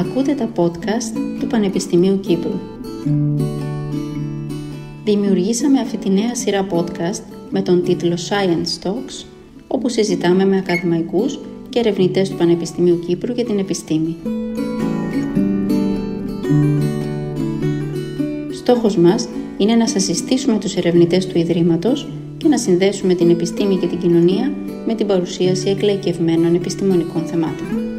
Ακούτε τα podcast του Πανεπιστημίου Κύπρου. Δημιουργήσαμε αυτή τη νέα σειρά podcast με τον τίτλο Science Talks, όπου συζητάμε με ακαδημαϊκούς και ερευνητές του Πανεπιστημίου Κύπρου για την επιστήμη. Στόχος μας είναι να σας συστήσουμε τους ερευνητές του Ιδρύματος και να συνδέσουμε την επιστήμη και την κοινωνία με την παρουσίαση εκλαϊκευμένων επιστημονικών θεμάτων.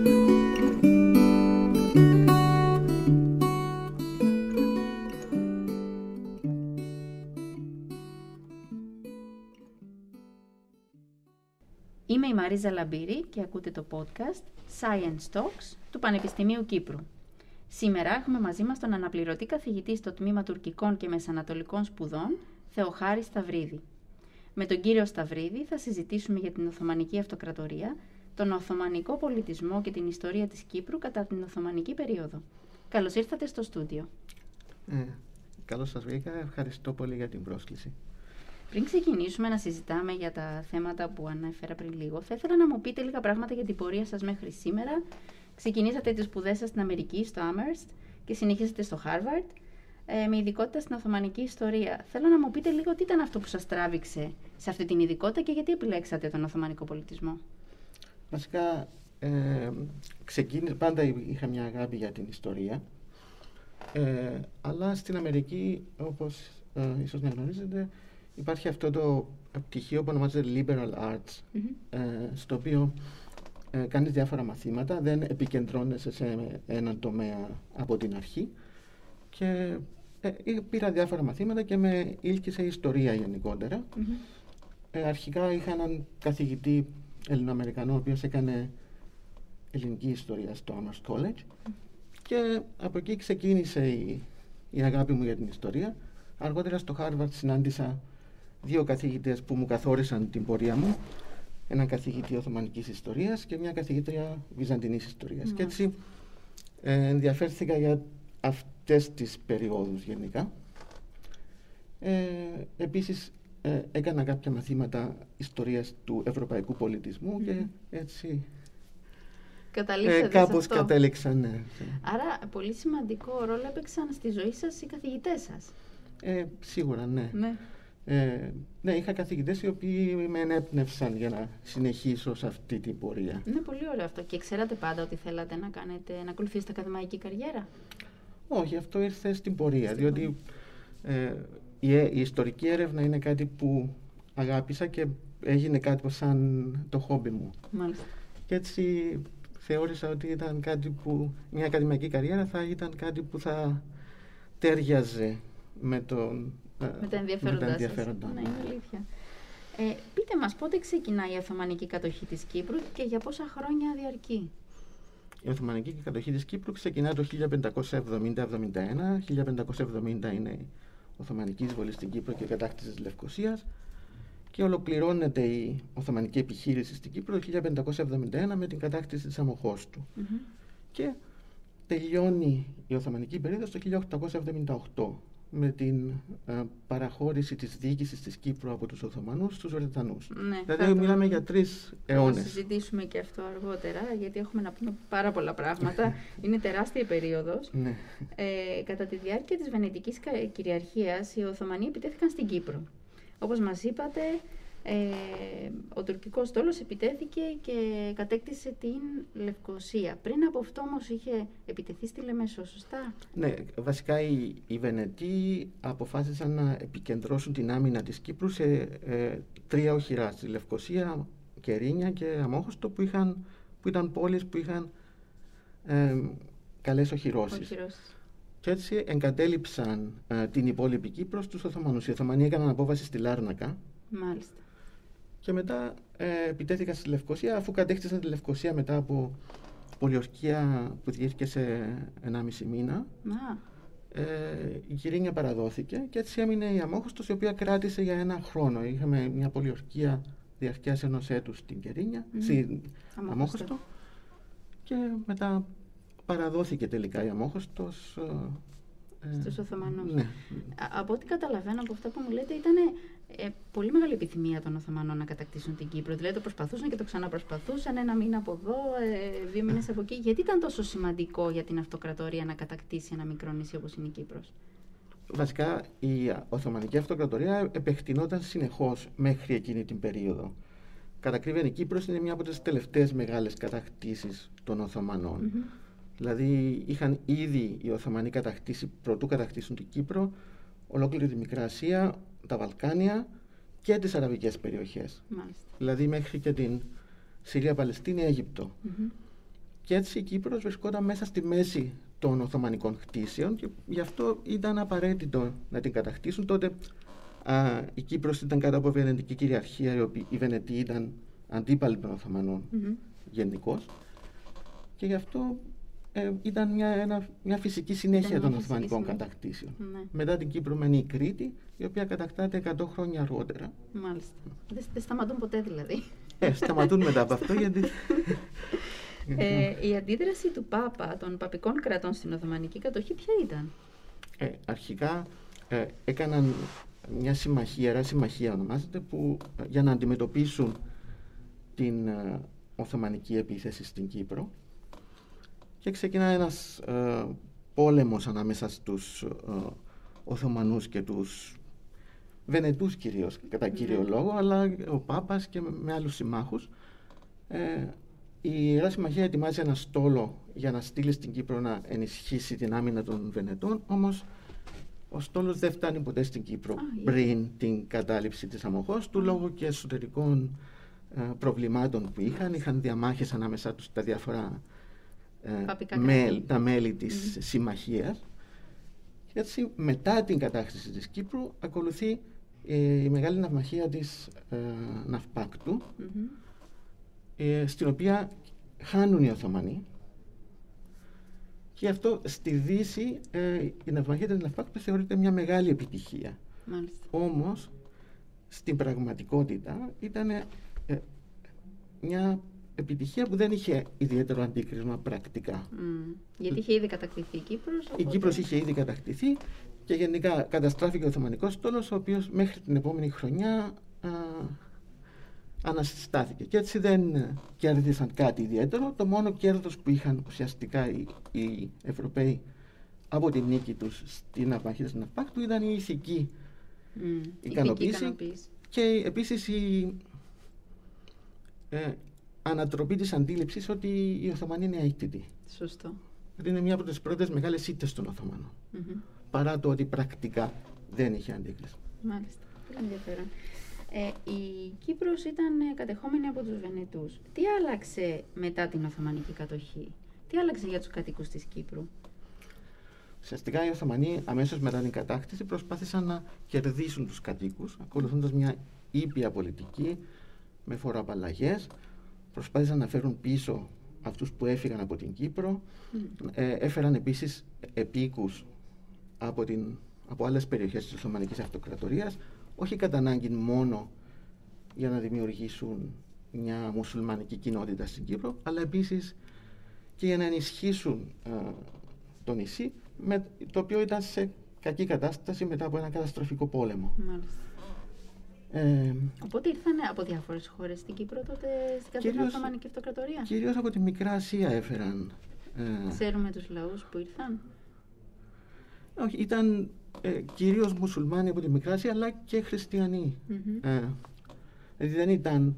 Μαρίζα Λαμπύρη και ακούτε το podcast Science Talks του Πανεπιστημίου Κύπρου. Σήμερα έχουμε μαζί μας τον αναπληρωτή καθηγητή στο Τμήμα Τουρκικών και Μεσανατολικών Σπουδών, Θεοχάρη Σταυρίδη. Με τον κύριο Σταυρίδη θα συζητήσουμε για την Οθωμανική Αυτοκρατορία, τον Οθωμανικό πολιτισμό και την ιστορία της Κύπρου κατά την Οθωμανική περίοδο. Καλώς ήρθατε στο στούντιο. Ε, καλώς σας βρήκα. Ευχαριστώ πολύ για την πρόσκληση. Πριν ξεκινήσουμε να συζητάμε για τα θέματα που ανέφερα πριν λίγο, θα ήθελα να μου πείτε λίγα πράγματα για την πορεία σας μέχρι σήμερα. Ξεκινήσατε τις σπουδές σας στην Αμερική, στο Amherst και συνεχίσατε στο Harvard ε, με ειδικότητα στην Οθωμανική ιστορία. Θέλω να μου πείτε λίγο τι ήταν αυτό που σας τράβηξε σε αυτή την ειδικότητα και γιατί επιλέξατε τον Οθωμανικό πολιτισμό. Βασικά, ε, ξεκίνησε, πάντα είχα μια αγάπη για την ιστορία, ε, αλλά στην Αμερική, όπως ε, ίσως να γνωρίζετε, υπάρχει αυτό το πτυχίο που ονομάζεται Liberal Arts, ε, στο οποίο ε, κάνεις διάφορα μαθήματα, δεν επικεντρώνεσαι σε έναν τομέα από την αρχή. Και ε, πήρα διάφορα μαθήματα και με ήλκησε ιστορία γενικότερα. Ε, αρχικά είχα έναν καθηγητή Ελληνοαμερικανό, ο οποίος έκανε ελληνική ιστορία στο Amherst College. Και από εκεί ξεκίνησε η, η αγάπη μου για την ιστορία. Αργότερα στο Harvard συνάντησα δύο καθηγητές που μου καθόρισαν την πορεία μου. Έναν καθηγητή Οθωμανικής Ιστορίας και μια καθηγήτρια Βυζαντινής Ιστορίας. Και έτσι ε, ενδιαφέρθηκα για αυτές τις περιόδους γενικά. Ε, επίσης ε, έκανα κάποια μαθήματα ιστορίας του ευρωπαϊκού πολιτισμού και έτσι ε, κάπως κατέληξαν. Ναι. Άρα πολύ σημαντικό ρόλο έπαιξαν στη ζωή σας οι καθηγητές σας. Ε, σίγουρα ναι. ναι. Ε, ναι, είχα καθηγητές οι οποίοι με ενέπνευσαν για να συνεχίσω σε αυτή την πορεία. Είναι πολύ ωραίο αυτό. Και ξέρατε πάντα ότι θέλατε να, κάνετε, να ακολουθήσετε ακαδημαϊκή καριέρα; Όχι, αυτό ήρθε στην πορεία, διότι ε, η, η, ιστορική έρευνα είναι κάτι που αγάπησα και έγινε κάτι σαν το χόμπι μου. Μάλιστα. Και έτσι θεώρησα ότι ήταν κάτι που μια ακαδημαϊκή καριέρα θα ήταν κάτι που θα τέριαζε με, τον, ε, με τα ενδιαφέροντάς, με τα Ναι, είναι αλήθεια. Ε, πείτε μας πότε ξεκινάει η Οθωμανική κατοχή της Κύπρου και για πόσα χρόνια διαρκεί; Η Οθωμανική κατοχή της Κύπρου ξεκινά το 1570-71. 1570 είναι η Οθωμανική εισβολή στην Κύπρο και η κατάκτηση της Λευκοσίας και ολοκληρώνεται η Οθωμανική επιχείρηση στην Κύπρο το 1571 με την κατάκτηση της Αμοχώστου. Και τελειώνει η Οθωμανική περίοδος το 1878 με την ε, παραχώρηση της διοίκησης της Κύπρου από τους Οθωμανούς στους Βρετανούς. Ναι, δηλαδή μιλάμε για τρεις αιώνες. Θα συζητήσουμε και αυτό αργότερα, γιατί έχουμε να πούμε πάρα πολλά πράγματα. Είναι τεράστια περίοδος. Ναι. Ε, κατά τη διάρκεια της Βενετικής κυριαρχίας, οι Οθωμανοί επιτέθηκαν στην Κύπρο. Όπως μας είπατε, ε, ο τουρκικός στόλος επιτέθηκε και κατέκτησε την Λευκοσία. Πριν από αυτό όμως είχε επιτεθεί στη Λεμεσό, σωστά; Ναι, βασικά οι, οι Βενετοί αποφάσισαν να επικεντρώσουν την άμυνα της Κύπρου σε ε, τρία οχυρά, στη Λευκοσία, Κερίνια και Αμόχωστο που, είχαν, που ήταν πόλεις που είχαν ε, καλές οχυρώσεις. Και έτσι εγκατέλειψαν ε, την υπόλοιπη Κύπρος στους Οθωμανούς. Οι Οθωμανοί έκαναν απόβαση στη Λάρνακα. Μάλιστα και μετά ε, επιτέθηκα στη Λευκοσία αφού κατέκτησα τη Λευκοσία μετά από πολιορκία που διήρκε σε 1,5 μήνα. Ε, η Κυρίνια παραδόθηκε και έτσι έμεινε η Αμόχωστος η οποία κράτησε για ένα χρόνο. Είχαμε μια πολιορκία διαρκείας ενός έτους στην Κυρίνια, mm. στην Αμόχωστο και μετά παραδόθηκε τελικά η Αμόχωστος ε, στους Οθωμανούς. Ναι. Από ό,τι καταλαβαίνω από αυτά που μου λέτε ήταν ε, πολύ μεγάλη επιθυμία των Οθωμανών να κατακτήσουν την Κύπρο. Δηλαδή το προσπαθούσαν και το ξαναπροσπαθούσαν ένα μήνα από εδώ, ε, δύο μήνες από εκεί. Γιατί ήταν τόσο σημαντικό για την αυτοκρατορία να κατακτήσει ένα μικρό νησί όπως είναι η Κύπρος; Βασικά η Οθωμανική Αυτοκρατορία επεκτηνόταν συνεχώς μέχρι εκείνη την περίοδο. Κατά ακρίβεια, η Κύπρος είναι μια από τις τελευταίες μεγάλες κατακτήσεις των Οθωμανών. Δηλαδή είχαν ήδη οι Οθωμανοί κατακτήσει, πρωτού κατακτήσουν την Κύπρο, ολόκληρη τη Μικρά Ασία, τα Βαλκάνια και τις αραβικές περιοχές. Μάλιστα. Δηλαδή μέχρι και την Συρία, Παλαιστίνη, Αίγυπτο. Μμμ. Και έτσι η Κύπρος βρισκόταν μέσα στη μέση των Οθωμανικών χτίσεων και γι' αυτό ήταν απαραίτητο να την κατακτήσουν. Τότε α, η Κύπρος ήταν κάτω από βενετική κυριαρχία, οι, οποίοι- οι Βενετοί ήταν αντίπαλοι των Οθωμανών Μμμ. γενικώς. Και γι' αυτό ε, ήταν μια, ένα- μια φυσική συνέχεια Ήταν των μια φυσική Οθωμανικών συνέχεια. κατακτήσεων. Ναι, Μετά την Κύπρο μένει η Κρήτη, η οποία κατακτάται 100 χρόνια αργότερα. μάλιστα. Δεν, δεν σταματούν ποτέ δηλαδή. Ε, σταματούν μετά από αυτό γιατί. Ε, η αντίδραση του Πάπα των παπικών κρατών στην Οθωμανική κατοχή ποια ήταν; Ε, αρχικά ε, έκαναν μια συμμαχία, ιερά συμμαχία ονομάζεται, που ε, για να αντιμετωπίσουν την ε, Οθωμανική επίθεση στην Κύπρο και ξεκινά ένας ε, πόλεμος ανάμεσα στους ε, Οθωμανούς και τους Βενετούς κυρίως, κατά κύριο Ναι. λόγο, αλλά ο Πάπας και με, με άλλους συμμάχους. Ε, η Ιερά Συμμαχία ετοιμάζει ένα στόλο για να στείλει στην Κύπρο να ενισχύσει την άμυνα των Βενετών, όμως ο στόλος δεν φτάνει ποτέ στην Κύπρο Α, γιατί; πριν την κατάληψη της αμοχώς του, Α. λόγω και εσωτερικών ε, προβλημάτων που είχαν. Είχαν διαμάχες ανάμεσά τους τα διάφορα ε, Παπικά μέλη, κράτη. τα μέλη της Μμμ. συμμαχίας. Και έτσι μετά την κατάχρηση της Κύπρου ακολουθεί ε, η μεγάλη ναυμαχία της ε, Ναυπάκτου Μμμ. ε, στην οποία χάνουν οι Οθωμανοί και αυτό στη Δύση ε, η ναυμαχία της Ναυπάκτου θεωρείται μια μεγάλη επιτυχία. Μάλιστα. Όμως στην πραγματικότητα ήταν ε, μια επιτυχία που δεν είχε ιδιαίτερο αντίκρισμα πρακτικά. Μμ. Γιατί είχε ήδη κατακτηθεί η Κύπρος. Η οπότε- Κύπρος είχε ήδη κατακτηθεί και γενικά καταστράφηκε ο Οθωμανικός στόλος ο οποίος μέχρι την επόμενη χρονιά α, αναστάθηκε και έτσι δεν ε, κέρδισαν κάτι ιδιαίτερο το μόνο κέρδος που είχαν ουσιαστικά οι, οι Ευρωπαίοι από την νίκη τους στην απαρχή της Ναυπάκτου ήταν η ηθική Μμ. Η ικανοποίηση. ικανοποίηση. και επίσης η ε, ανατροπή της αντίληψης ότι οι Οθωμανοί είναι αίτητοι. Σωστό. Δηλαδή είναι μια από τις πρώτες μεγάλες ήττες των Οθωμανών Μμμ. παρά το ότι πρακτικά δεν είχε αντίκριση. Μάλιστα. Πολύ ενδιαφέρον. Ε, η Κύπρος ήταν ε, κατεχόμενη από τους Βενετούς. Τι άλλαξε μετά την Οθωμανική κατοχή; Τι άλλαξε για τους κατοίκους της Κύπρου; Ουσιαστικά οι Οθωμανοί αμέσως μετά την κατάκτηση προσπάθησαν να κερδίσουν τους κατοίκους ακολουθώντας μια ήπια πολιτική με φοροαπαλλαγές προσπάθησαν να φέρουν πίσω αυτούς που έφυγαν από την Κύπρο Μμ. ε, έφεραν επίσης επίκους από, την, από άλλες περιοχές της Οθωμανικής Αυτοκρατορίας όχι κατά ανάγκη μόνο για να δημιουργήσουν μια μουσουλμανική κοινότητα στην Κύπρο αλλά επίσης και για να ενισχύσουν ε, το νησί με, το οποίο ήταν σε κακή κατάσταση μετά από ένα καταστροφικό πόλεμο. Μάλιστα. Ε, Οπότε ήρθαν από διάφορες χώρες στην Κύπρο τότε στην καθημερινή Κυρίως- Οθωμανική Αυτοκρατορία. κυρίως από τη Μικρά Ασία έφεραν ε, Ξέρουμε τους λαούς που ήρθαν. Όχι, ήταν ε, κυρίως μουσουλμάνοι από τη Μικρά Ασία, αλλά και χριστιανοί. Μμμ. Ε, δηλαδή δεν ήταν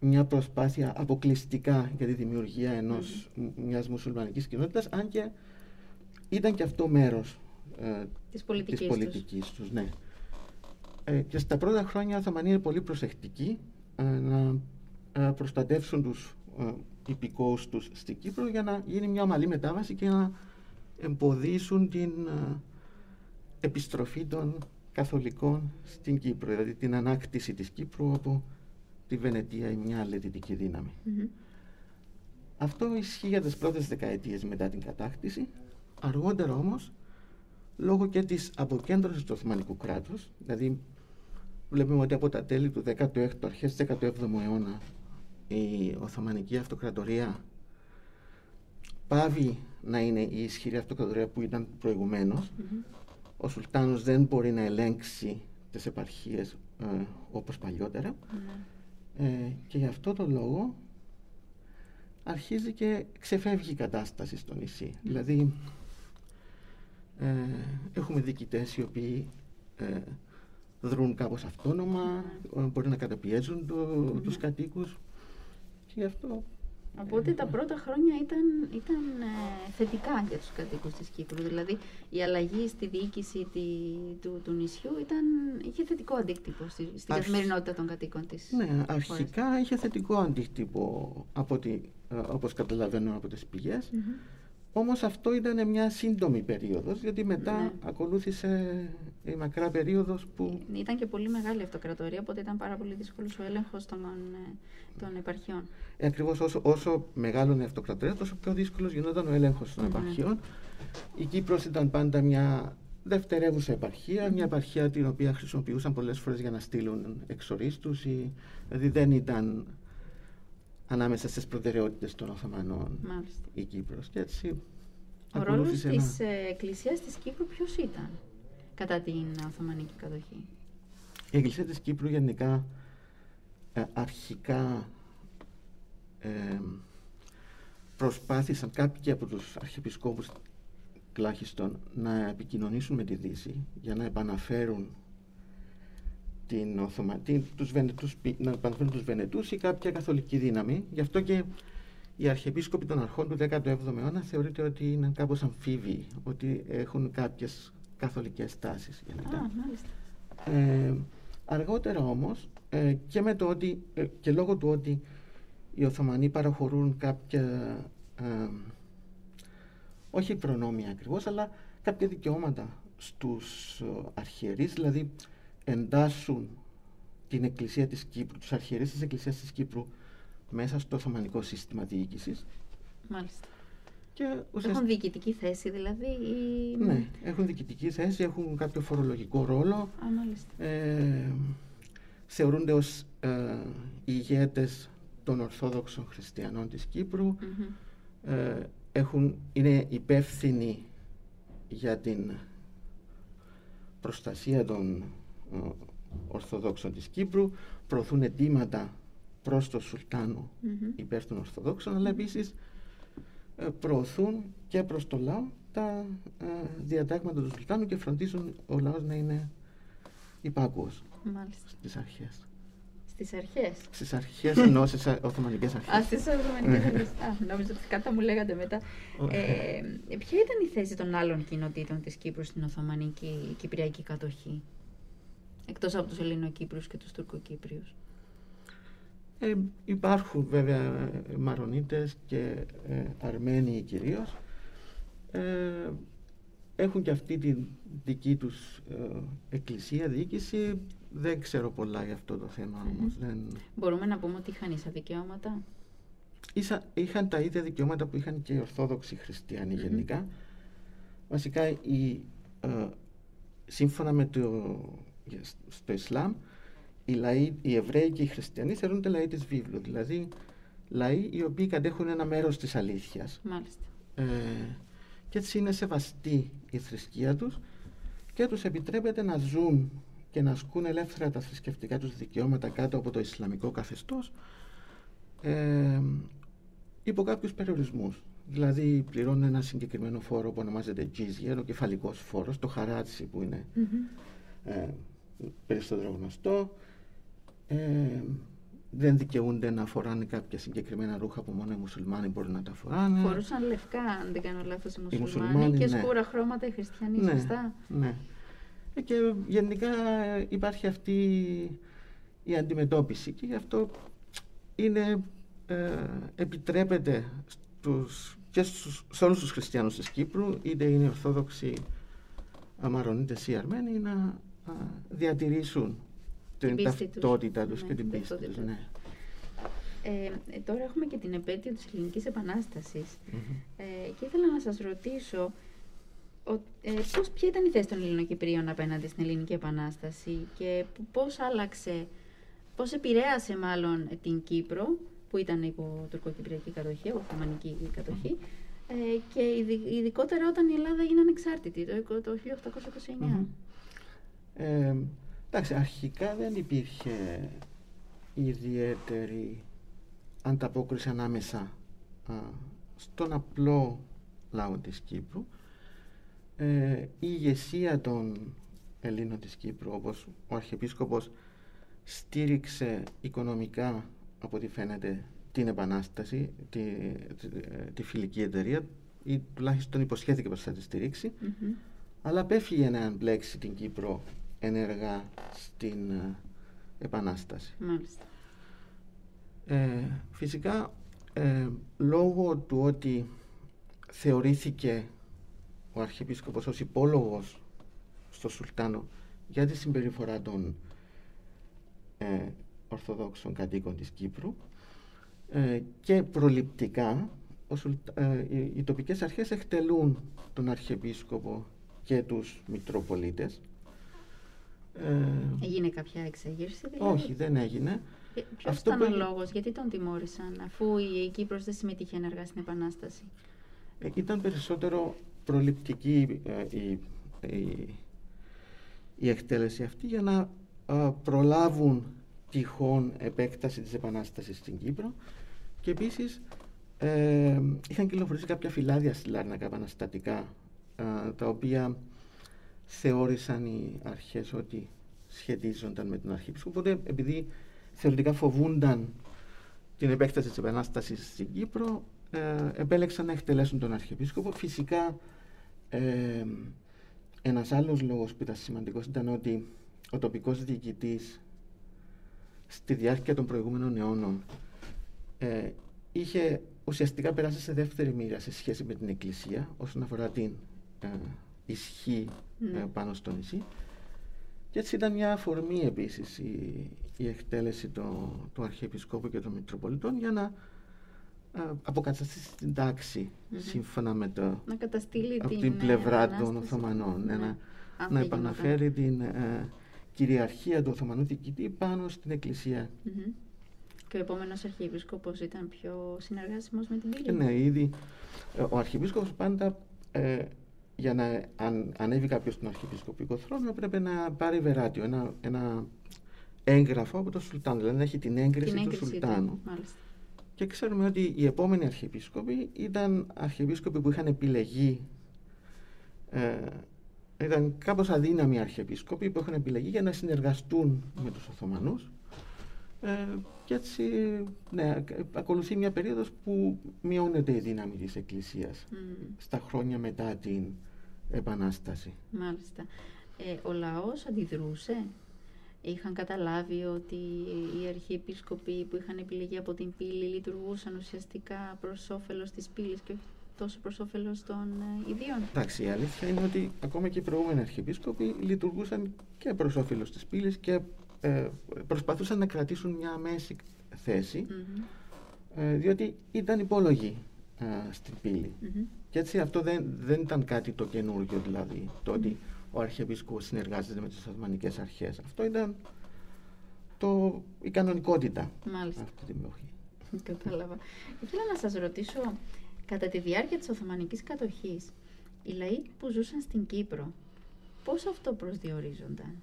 μια προσπάθεια αποκλειστικά για τη δημιουργία ενός, μ- μιας μουσουλμανικής κοινότητας, αν και ήταν και αυτό μέρος ε, Της πολιτικής της τους. πολιτικής τους. ναι. Ε, και στα πρώτα χρόνια οι Οθωμανοί είναι πολύ προσεκτικοί ε, να ε, προστατεύσουν τους ε, υπηκόους τους στην Κύπρο για να γίνει μια ομαλή μετάβαση και να εμποδίσουν την ε, επιστροφή των καθολικών στην Κύπρο, δηλαδή την ανάκτηση της Κύπρου από τη Βενετία ή μια άλλη δυτική δύναμη. Μμμ. Αυτό ισχύει για τις πρώτες δεκαετίες μετά την κατάκτηση. Αργότερα όμως, λόγω και της αποκέντρωσης του Οθωμανικού κράτους, δηλαδή βλέπουμε ότι από τα τέλη του 16ου, αρχές του 17ου αιώνα, η Οθωμανική Αυτοκρατορία πάβει να είναι η ισχυρή αυτοκρατορία που ήταν προηγουμένως. Μμμ. Ο Σουλτάνος δεν μπορεί να ελέγξει τις επαρχίες ε, όπως παλιότερα Ναι. ε, και γι' αυτό το λόγο αρχίζει και ξεφεύγει η κατάσταση στο νησί. Δηλαδή ε, έχουμε διοικητές οι οποίοι ε, δρούν κάπως αυτόνομα, ε, μπορεί να καταπιέζουν το, τους κατοίκους και γι' αυτό Οπότε τα πρώτα χρόνια ήταν, ήταν ε, θετικά για τους κατοίκους της Κύπρου. Δηλαδή η αλλαγή στη διοίκηση τη, του, του νησιού ήταν, είχε θετικό αντίκτυπο στη, στην Αρχ- καθημερινότητα των κατοίκων της Ναι, χώρας. αρχικά είχε θετικό αντίκτυπο από ό,τι, ε, όπως καταλαβαίνω από τις πηγές. Μμμ. Όμως αυτό ήταν μια σύντομη περίοδος, γιατί μετά Ναι. ακολούθησε η μακρά περίοδος που Ήταν και πολύ μεγάλη αυτοκρατορία, οπότε ήταν πάρα πολύ δύσκολος ο έλεγχος των, ε, των επαρχιών. ε, ακριβώς όσο, όσο μεγάλωνε η αυτοκρατορία, τόσο πιο δύσκολος γινόταν ο έλεγχος των Ναι. επαρχιών. Η Κύπρος ήταν πάντα μια δευτερεύουσα επαρχία, μια επαρχία την οποία χρησιμοποιούσαν πολλές φορές για να στείλουν εξορίστους, ή- δηλαδή δεν ήταν ανάμεσα στις προτεραιότητες των Οθωμανών Μάλιστα. η Κύπρος. Και έτσι Ο ρόλος ακολούθησε ένα- της ε, Εκκλησίας της Κύπρου ποιος ήταν κατά την Οθωμανική κατοχή; Η Εκκλησία της Κύπρου γενικά ε, αρχικά ε, προσπάθησαν κάποιοι από τους αρχιεπισκόπους τουλάχιστον να επικοινωνήσουν με τη Δύση για να επαναφέρουν την Οθωμα... την- τους Βενετούς, πι- να επαναφέρουν τους Βενετούς ή κάποια καθολική δύναμη. Γι' αυτό και οι αρχιεπίσκοποι των αρχών του 17ου αιώνα θεωρείται ότι είναι κάπως αμφίβοι, ότι έχουν κάποιες καθολικές τάσεις γενικά. Α, μάλιστα. Ε, αργότερα όμως ε, και με το ότι ε, και λόγω του ότι οι Οθωμανοί παραχωρούν κάποια ε, όχι προνόμια ακριβώς αλλά κάποια δικαιώματα στους ε, αρχιερείς δηλαδή εντάσσουν την Εκκλησία της Κύπρου, τους αρχιερείς της Εκκλησίας της Κύπρου μέσα στο Οθωμανικό σύστημα διοίκησης Μάλιστα. και Έχουν ουσιαστικά διοικητική θέση δηλαδή ή... ναι, έχουν διοικητική θέση, έχουν κάποιο φορολογικό ρόλο Α, μάλιστα. ε, θεωρούνται ως ε, ηγέτες των Ορθόδοξων Χριστιανών της Κύπρου Μμμ. ε, έχουν, είναι υπεύθυνοι για την προστασία των ε, Ορθοδόξων της Κύπρου προωθούν αιτήματα προς τον Σουλτάνο Μμμ. υπέρ των Ορθοδόξων αλλά επίσης ε, προωθούν και προς το λαό τα ε, διατάγματα του Σουλτάνου και φροντίζουν ο λαός να είναι υπάκουος Μάλιστα. στις αρχές. Στις αρχές. Στις αρχές εννοώ στις α- Οθωμανικές Α, αρχές. στις Οθωμανικές αρχές. Α, νόμιζα ότι κάτι θα μου λέγατε μετά. Ε, ποια ήταν η θέση των άλλων κοινοτήτων της Κύπρου στην Οθωμανική Κυπριακή κατοχή, εκτός από τους Ελληνοκύπριους και τους Τουρκοκύπριους. Ε, υπάρχουν βέβαια ε, Μαρονίτες και ε, Αρμένοι κυρίως. Ε, έχουν και αυτή τη δική τους ε, εκκλησία, διοίκηση. Δεν ξέρω πολλά για αυτό το θέμα όμως. Δεν... Μπορούμε να πούμε ότι είχαν ίσα δικαιώματα; Ίσα- είχαν τα ίδια δικαιώματα που είχαν και οι Ορθόδοξοι Χριστιανοί Μμμ. γενικά. Βασικά, οι, ε, σύμφωνα με το στο Ισλάμ, οι, λαοί, οι Εβραίοι και οι Χριστιανοί θεωρούνται λαοί της βίβλου, δηλαδή λαοί οι οποίοι κατέχουν ένα μέρος της αλήθειας. Μάλιστα. Ε, και έτσι είναι σεβαστή η θρησκεία τους και τους επιτρέπεται να ζουν και να ασκούν ελεύθερα τα θρησκευτικά τους δικαιώματα κάτω από το Ισλαμικό καθεστώς ε, υπό κάποιους περιορισμούς. Δηλαδή πληρώνουν ένα συγκεκριμένο φόρο που ονομάζεται jizya, ο κεφαλικός φόρος, το χαράτσι που είναι Μμμ. ε, περισσότερο γνωστό. Ε, δεν δικαιούνται να φοράνε κάποια συγκεκριμένα ρούχα που μόνο οι μουσουλμάνοι μπορούν να τα φοράνε. Φορούσαν λευκά, αν δεν κάνω λάθος, οι μουσουλμάνοι, μουσουλμάνοι, και ναι. σκούρα χρώματα οι χριστιανοί, ναι, σωστά. ναι. Ε, και γενικά ε, υπάρχει αυτή η αντιμετώπιση και γι' αυτό είναι, ε, επιτρέπεται στους, και στους, σε όλους τους χριστιανούς της Κύπρου είτε είναι Ορθόδοξοι Αμαρονίτες ή Αρμένοι να α, διατηρήσουν την πίστη τους. ταυτότητα τους Ναι, και την την πίστη τους. ταυτότητα. Ναι. Ε, ε, τώρα έχουμε και την επέτειο της Ελληνικής Επανάστασης. Μμμ. Ε, και ήθελα να σας ρωτήσω ο, ε, πώς, ποια ήταν η θέση των Ελληνοκυπρίων απέναντι στην Ελληνική Επανάσταση και π- πώς άλλαξε, πώς επηρέασε μάλλον την Κύπρο που ήταν υπό τουρκοκυπριακή κατοχή, Οθωμανική κατοχή ε, και ειδι- ειδικότερα όταν η Ελλάδα έγινε ανεξάρτητη το, εικο- το 1829. Μμμ. Ε, Εντάξει, αρχικά δεν υπήρχε ιδιαίτερη ανταπόκριση ανάμεσα α, στον απλό λαό της Κύπρου. Ε, η ηγεσία των Ελλήνων της Κύπρου, όπως ο Αρχιεπίσκοπος στήριξε οικονομικά, από ό,τι φαίνεται, την Επανάσταση, τη, τη, φιλική εταιρεία, ή τουλάχιστον υποσχέθηκε πως θα τη στηρίξει, αλλά απέφυγε να εμπλέξει την Κύπρο ενεργά στην ε, Επανάσταση. Μάλιστα. Ε, φυσικά, ε, λόγω του ότι θεωρήθηκε ο Αρχιεπίσκοπος ως υπόλογος στο Σουλτάνο για τη συμπεριφορά των ε, Ορθοδόξων κατοίκων της Κύπρου ε, και προληπτικά ε, οι, οι τοπικές αρχές εκτελούν τον Αρχιεπίσκοπο και τους Μητροπολίτες. Έγινε κάποια εξαγήρση δηλαδή; Όχι, δεν έγινε. Ποιος Αυτό ήταν ο λόγος, γιατί τον τιμώρησαν αφού η Κύπρος δεν συμμετείχε ενεργά στην Επανάσταση; ήταν περισσότερο προληπτική η, η, η εκτέλεση αυτή για να προλάβουν τυχόν επέκταση της Επανάστασης στην Κύπρο και επίσης ε, είχαν κυκλοφορήσει κάποια φυλάδια στη Λάρνακα επαναστατικά τα οποία θεώρησαν οι αρχές ότι σχετίζονταν με τον Αρχίεπισκοπο οπότε επειδή θεωρητικά φοβούνταν την επέκταση της Επανάστασης στην Κύπρο ε, επέλεξαν να εκτελέσουν τον Αρχιεπίσκοπο. Φυσικά ε, ένας άλλος λόγος που ήταν σημαντικός ήταν ότι ο τοπικός διοικητής στη διάρκεια των προηγούμενων αιώνων ε, είχε ουσιαστικά περάσει σε δεύτερη μοίρα σε σχέση με την Εκκλησία όσον αφορά την ε, ισχύ ε, ναι. πάνω στο νησί. Και έτσι ήταν μια αφορμή επίσης η, η εκτέλεση το, του Αρχιεπισκόπου και των Μητροπολιτών για να αποκαταστήσει την ταξη σύμφωνα με το να καταστήλει από την, την πλευρά των Οθωμανών ναι, να, να επαναφέρει την κυριαρχία του Οθωμανού διοικητή πάνω στην εκκλησια Και ο επόμενος Αρχιεπίσκοπος ήταν πιο συνεργάσιμος με την Πύλη. Ναι, ήδη ε, ο Αρχιεπίσκοπος πάντα ε, για να αν, ανέβει κάποιος στον Αρχιεπισκοπικό θρόνο έπρεπε να πάρει βεράτιο, ένα, ένα έγγραφο από τον Σουλτάνο, δηλαδή να έχει την έγκριση, του Σουλτάνου. Και ξέρουμε ότι οι επόμενοι Αρχιεπίσκοποι ήταν Αρχιεπίσκοποι που είχαν επιλεγεί ε, ήταν κάπως αδύναμοι αρχιεπίσκοποι που έχουν επιλεγεί για να συνεργαστούν με τους Οθωμανούς. Ε, και έτσι ναι, ακολουθεί μια περίοδος που μειώνεται η δύναμη της Εκκλησίας στα χρόνια μετά την Επανάσταση. Μάλιστα. Ε, ο λαός αντιδρούσε. Είχαν καταλάβει ότι οι αρχιεπίσκοποι που είχαν επιλεγεί από την πύλη λειτουργούσαν ουσιαστικά προς όφελος της πύλης και τόσο προς όφελος των ε, ιδίων. Εντάξει, η αλήθεια είναι ότι ακόμα και οι προηγούμενοι αρχιεπίσκοποι λειτουργούσαν και προς όφελος της πύλης και ε, προσπαθούσαν να κρατήσουν μια μέση θέση, ε, διότι ήταν υπόλογοι ε, στην πύλη. Και έτσι αυτό δεν, δεν ήταν κάτι το καινούργιο, δηλαδή, το ότι ο Αρχιεπίσκοπος συνεργάζεται με τις Οθωμανικές Αρχές. Αυτό ήταν το, η κανονικότητα Μάλιστα. αυτή την εποχή. Κατάλαβα. Ήθελα να σας ρωτήσω Κατά τη διάρκεια της Οθωμανικής κατοχής, οι λαοί που ζούσαν στην Κύπρο, πώς αυτό προσδιορίζονταν;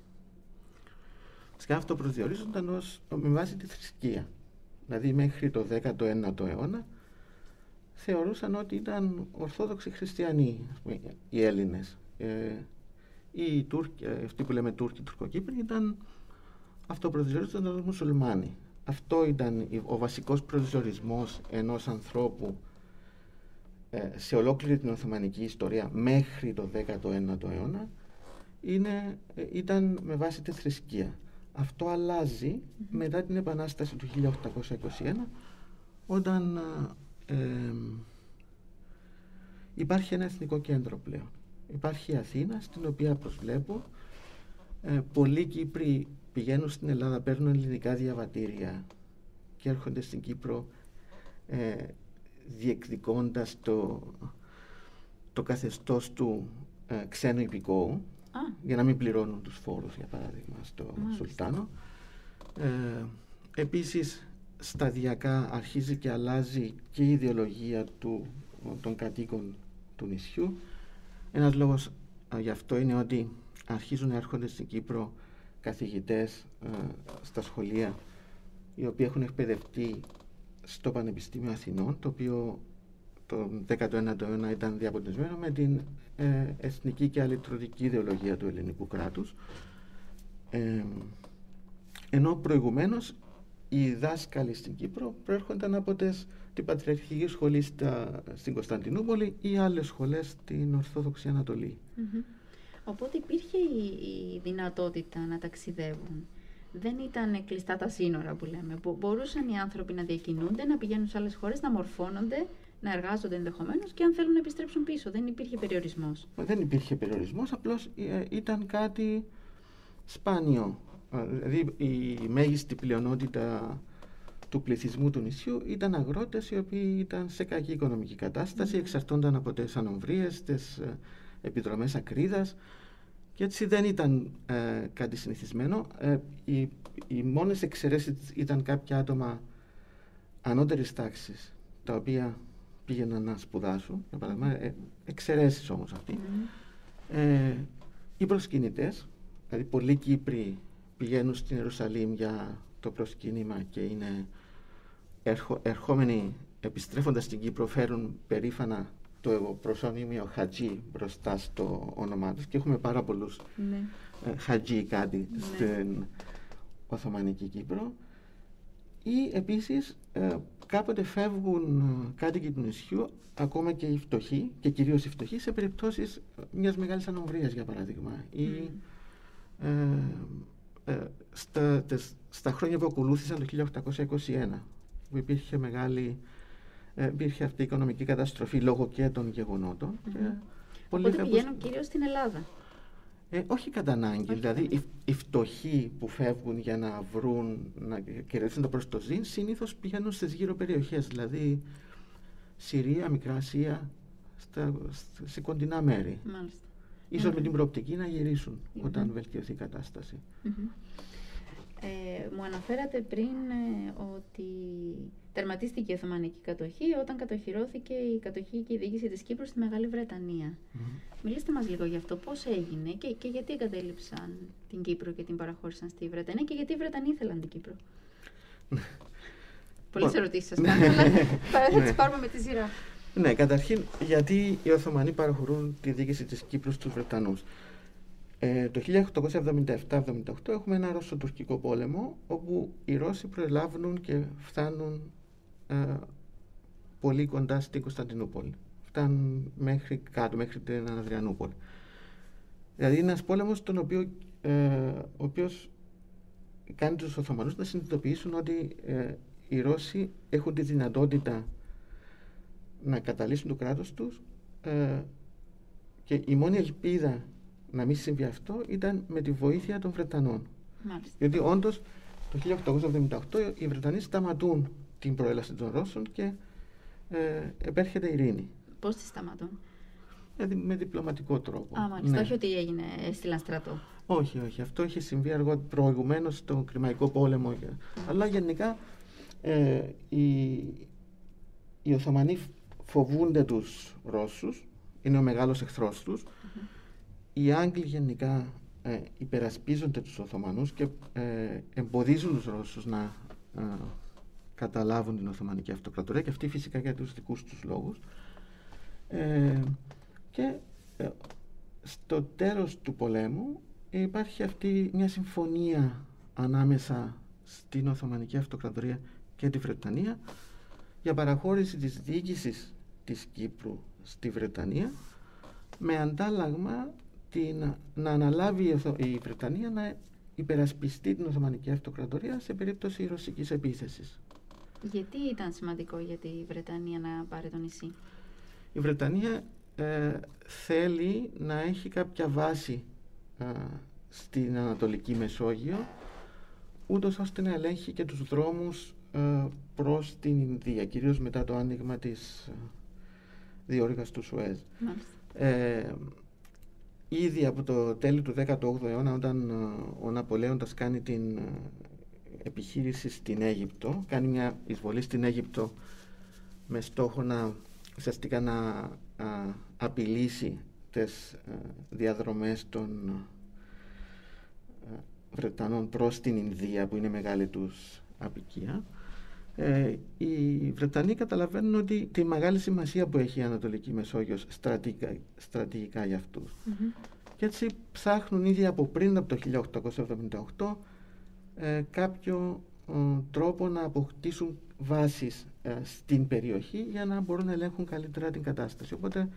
Φυσικά αυτό προσδιορίζονταν ως με βάση τη θρησκεία. Δηλαδή μέχρι το 19ο αιώνα θεωρούσαν ότι ήταν Ορθόδοξοι Χριστιανοί οι Έλληνες. Ε, οι Τούρκοι, ε, αυτοί που λέμε Τούρκοι, Τουρκοκύπροι ήταν αυτό προσδιορίζονταν ως μουσουλμάνοι. Αυτό ήταν ο βασικός προσδιορισμός ενός ανθρώπου ε, σε ολόκληρη την Οθωμανική ιστορία μέχρι το 19ο αιώνα είναι, ε, ήταν με βάση τη θρησκεία. Αυτό μετά την Επανάσταση του 1821 όταν ε, υπάρχει ένα εθνικό κέντρο πλέον. Υπάρχει η Αθήνα στην οποία προσβλέπω ε, πολλοί Κύπροι πηγαίνουν στην Ελλάδα, παίρνουν ελληνικά διαβατήρια και έρχονται στην Κύπρο ε, διεκδικώντας το, το καθεστώς του ε, ξένου υπηκόου για να μην πληρώνουν τους φόρους για παράδειγμα στο Σουλτάνο. Ε, επίσης σταδιακά αρχίζει και αλλάζει και η ιδεολογία του, των κατοίκων του νησιού. Ένας λόγος γι' αυτό είναι ότι αρχίζουν να έρχονται στην Κύπρο καθηγητές στα σχολεία οι οποίοι έχουν εκπαιδευτεί στο Πανεπιστήμιο Αθηνών το οποίο το 19ο αιώνας ήταν διαποτισμένο με την ε, εθνική και αλυτρωτική ιδεολογία του ελληνικού κράτους ε, ενώ προηγουμένως οι δάσκαλοι στην Κύπρο προέρχονταν από τις, την Πατριαρχική Σχολή στα, στην Κωνσταντινούπολη ή άλλες σχολές στην Ορθόδοξη Οπότε υπήρχε η, δυνατότητα να ταξιδεύουν. Δεν ήταν κλειστά τα σύνορα που λέμε. Μπορούσαν οι άνθρωποι να διακινούνται, να πηγαίνουν σε άλλες χώρες, να μορφώνονται, να εργάζονται ενδεχομένως και αν θέλουν να επιστρέψουν πίσω. Δεν υπήρχε περιορισμός. Δεν υπήρχε περιορισμός, απλώς ε, ήταν κάτι σπάνιο. Ε, δηλαδή η μέγιστη πλειονότητα του πληθυσμού του νησιού ήταν αγρότες οι οποίοι ήταν σε κακή οικονομική κατάσταση, mm. εξαρτώνταν από τις ανομβρίες, τις ε, επιδρομές ακρίδας και έτσι δεν ήταν κάτι συνηθισμένο. Ε, οι, οι μόνες εξαιρέσεις ήταν κάποια άτομα ανώτερης τάξης, τα οποία πήγαιναν να σπουδάσουν, για παράδειγμα, ε, εξαιρέσεις όμως αυτοί. Ε, οι προσκυνητές, δηλαδή πολλοί Κύπροι πηγαίνουν στην Ιερουσαλήμ για το προσκύνημα και είναι ερχο, ερχόμενοι επιστρέφοντας στην Κύπρο φέρουν περήφανα το προσώνυμιο Χατζή μπροστά στο όνομά τους και έχουμε πάρα πολλούς ναι. ε, Χατζή κάτι ναι. στην Οθωμανική Κύπρο ή επίσης ε, κάποτε φεύγουν ε, κάτοικοι του νησιού, ακόμα και οι φτωχοί, και κυρίως οι φτωχοί, σε περιπτώσεις μιας μεγάλης ανομβρίας, για παράδειγμα. Ή, ε, ε, στα, στα χρόνια που ακολούθησαν το 1821, που υπήρχε μεγάλη ε, υπήρχε αυτή η οικονομική καταστροφή λόγω και των γεγονότων. Mm-hmm. Και Οπότε πηγαίνουν κυρίως στην Ελλάδα. Ε, όχι κατά ανάγκη. δηλαδή, οι, οι, φτωχοί που φεύγουν για να βρουν, να κερδίσουν το προστοζήν, συνήθως πηγαίνουν στις γύρω περιοχές. Δηλαδή, Συρία, Μικρά Ασία, στα, σε κοντινά μέρη. Μάλιστα. Ίσως με την προοπτική να γυρίσουν όταν βελτιωθεί η κατάσταση. Ε, μου αναφέρατε πριν ε, ότι τερματίστηκε η Οθωμανική κατοχή όταν κατοχυρώθηκε η κατοχή και η διοίκηση της Κύπρου στη Μεγάλη Βρετανία. Μιλήστε μας λίγο γι' αυτό, πώς έγινε και, και γιατί εγκατέλειψαν την Κύπρο και την παραχώρησαν στη Βρετανία και γιατί οι Βρετανοί ήθελαν την Κύπρο; Πολλές ερωτήσεις σας κάνω, αλλά θα τις πάρουμε με τη σειρά. Ναι, καταρχήν γιατί οι Οθωμανοί παραχωρούν τη διοίκηση της Κύπρου στους Βρετανούς. Ε, το 1877-78 έχουμε ένα Ρώσο-Τουρκικό πόλεμο όπου οι Ρώσοι προελάβουν και φτάνουν ε, πολύ κοντά στην Κωνσταντινούπολη. Φτάνουν μέχρι κάτω, μέχρι την Αναδριανούπολη. Δηλαδή είναι ένας πόλεμος τον οποίο, ε, ο οποίος κάνει τους Οθωμανούς να συνειδητοποιήσουν ότι ε, οι Ρώσοι έχουν τη δυνατότητα να καταλύσουν το κράτος τους ε, και η μόνη ελπίδα να μην συμβεί αυτό ήταν με τη βοήθεια των Βρετανών. Μάλιστα. Γιατί όντως το 1878 οι Βρετανοί σταματούν την προέλαση των Ρώσων και ε, επέρχεται ειρήνη. Πώς τη σταματούν; Ε, με διπλωματικό τρόπο. Α, μάλιστα. Ναι. Όχι ότι έγινε, έστειλαν στρατό. Όχι, όχι. Αυτό είχε συμβεί αργότερα προηγουμένως στον Κρημαϊκό πόλεμο. Αλλά γενικά ε, οι, οι Οθωμανοί φοβούνται τους Ρώσους, είναι ο μεγάλος εχθρός τους οι Άγγλοι γενικά ε, υπερασπίζονται τους Οθωμανούς και ε, εμποδίζουν τους Ρώσους να ε, καταλάβουν την Οθωμανική Αυτοκρατορία και αυτή φυσικά για τους δικούς τους λόγους. Ε, και στο τέλος του πολέμου υπάρχει αυτή μια συμφωνία ανάμεσα στην Οθωμανική Αυτοκρατορία και τη Βρετανία για παραχώρηση της διοίκησης της Κύπρου στη Βρετανία με αντάλλαγμα την, να αναλάβει η Βρετανία να υπερασπιστεί την Οθωμανική Αυτοκρατορία σε περίπτωση ρωσικής επίθεσης. Γιατί ήταν σημαντικό για τη Βρετανία να πάρει το νησί; Η Βρετανία ε, θέλει να έχει κάποια βάση ε, στην Ανατολική Μεσόγειο ούτως ώστε να ελέγχει και τους δρόμους ε, προς την Ινδία, κυρίως μετά το άνοιγμα της ε, διόρυγας του Σουέζ. Ε, ήδη από το τέλη του 18ου αιώνα όταν ε, ο Ναπολέοντας κάνει την ε, επιχείρηση στην Αίγυπτο, κάνει μια εισβολή στην Αίγυπτο με στόχο να ουσιαστικά να απειλήσει τις ε, διαδρομές των Βρετανών προς την Ινδία που είναι μεγάλη τους απικία ε, οι Βρετανοί καταλαβαίνουν ότι τη μεγάλη σημασία που έχει η Ανατολική Μεσόγειος στρατηγικά, στρατηγικά για αυτους Και έτσι ψάχνουν ήδη από πριν από το 1878 ε, κάποιο ε, τρόπο να αποκτήσουν βάσεις ε, στην περιοχή για να μπορούν να ελέγχουν καλύτερα την κατάσταση. Οπότε,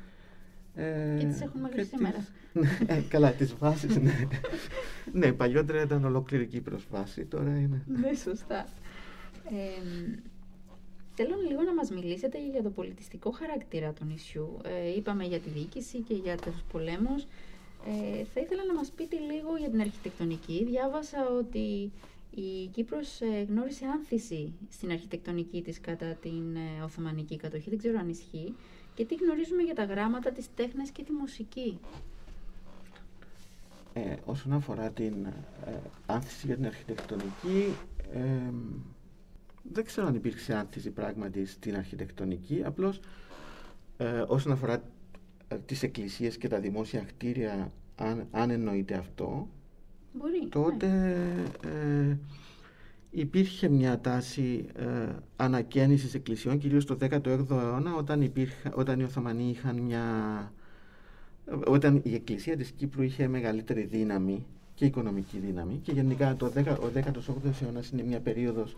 ε, και τις έχουν μέχρι σήμερα. Ναι, καλά, τις βάσεις, ναι. ναι, παλιότερα ήταν ολόκληρη Κύπρος βάση, τώρα είναι... Ναι, σωστά. Θέλω λίγο να μας μιλήσετε για το πολιτιστικό χαρακτήρα του νησιού. Ε, είπαμε για τη διοίκηση και για τους πολέμους. Ε, θα ήθελα να μας πείτε λίγο για την αρχιτεκτονική. Διάβασα ότι η Κύπρος ε, γνώρισε άνθηση στην αρχιτεκτονική της κατά την ε, Οθωμανική κατοχή. Δεν ξέρω αν ισχύει. Και τι γνωρίζουμε για τα γράμματα, τις τέχνες και τη μουσική. Ε, όσον αφορά την ε, άνθηση για την αρχιτεκτονική, δεν ξέρω αν υπήρξε άνθηση πράγματι στην αρχιτεκτονική, απλώς ε, όσον αφορά ε, τις εκκλησίες και τα δημόσια κτίρια, αν, αν εννοείται αυτό, Μπορεί, τότε ναι. ε, υπήρχε μια τάση ε, ανακαίνησης εκκλησιών, κυρίως το 18ο αιώνα, όταν, υπήρχε, όταν οι Οθωμανοί είχαν μια... Όταν η Εκκλησία της Κύπρου είχε μεγαλύτερη δύναμη και οικονομική δύναμη και γενικά το 10, ο 18ος αιώνας είναι μια περίοδος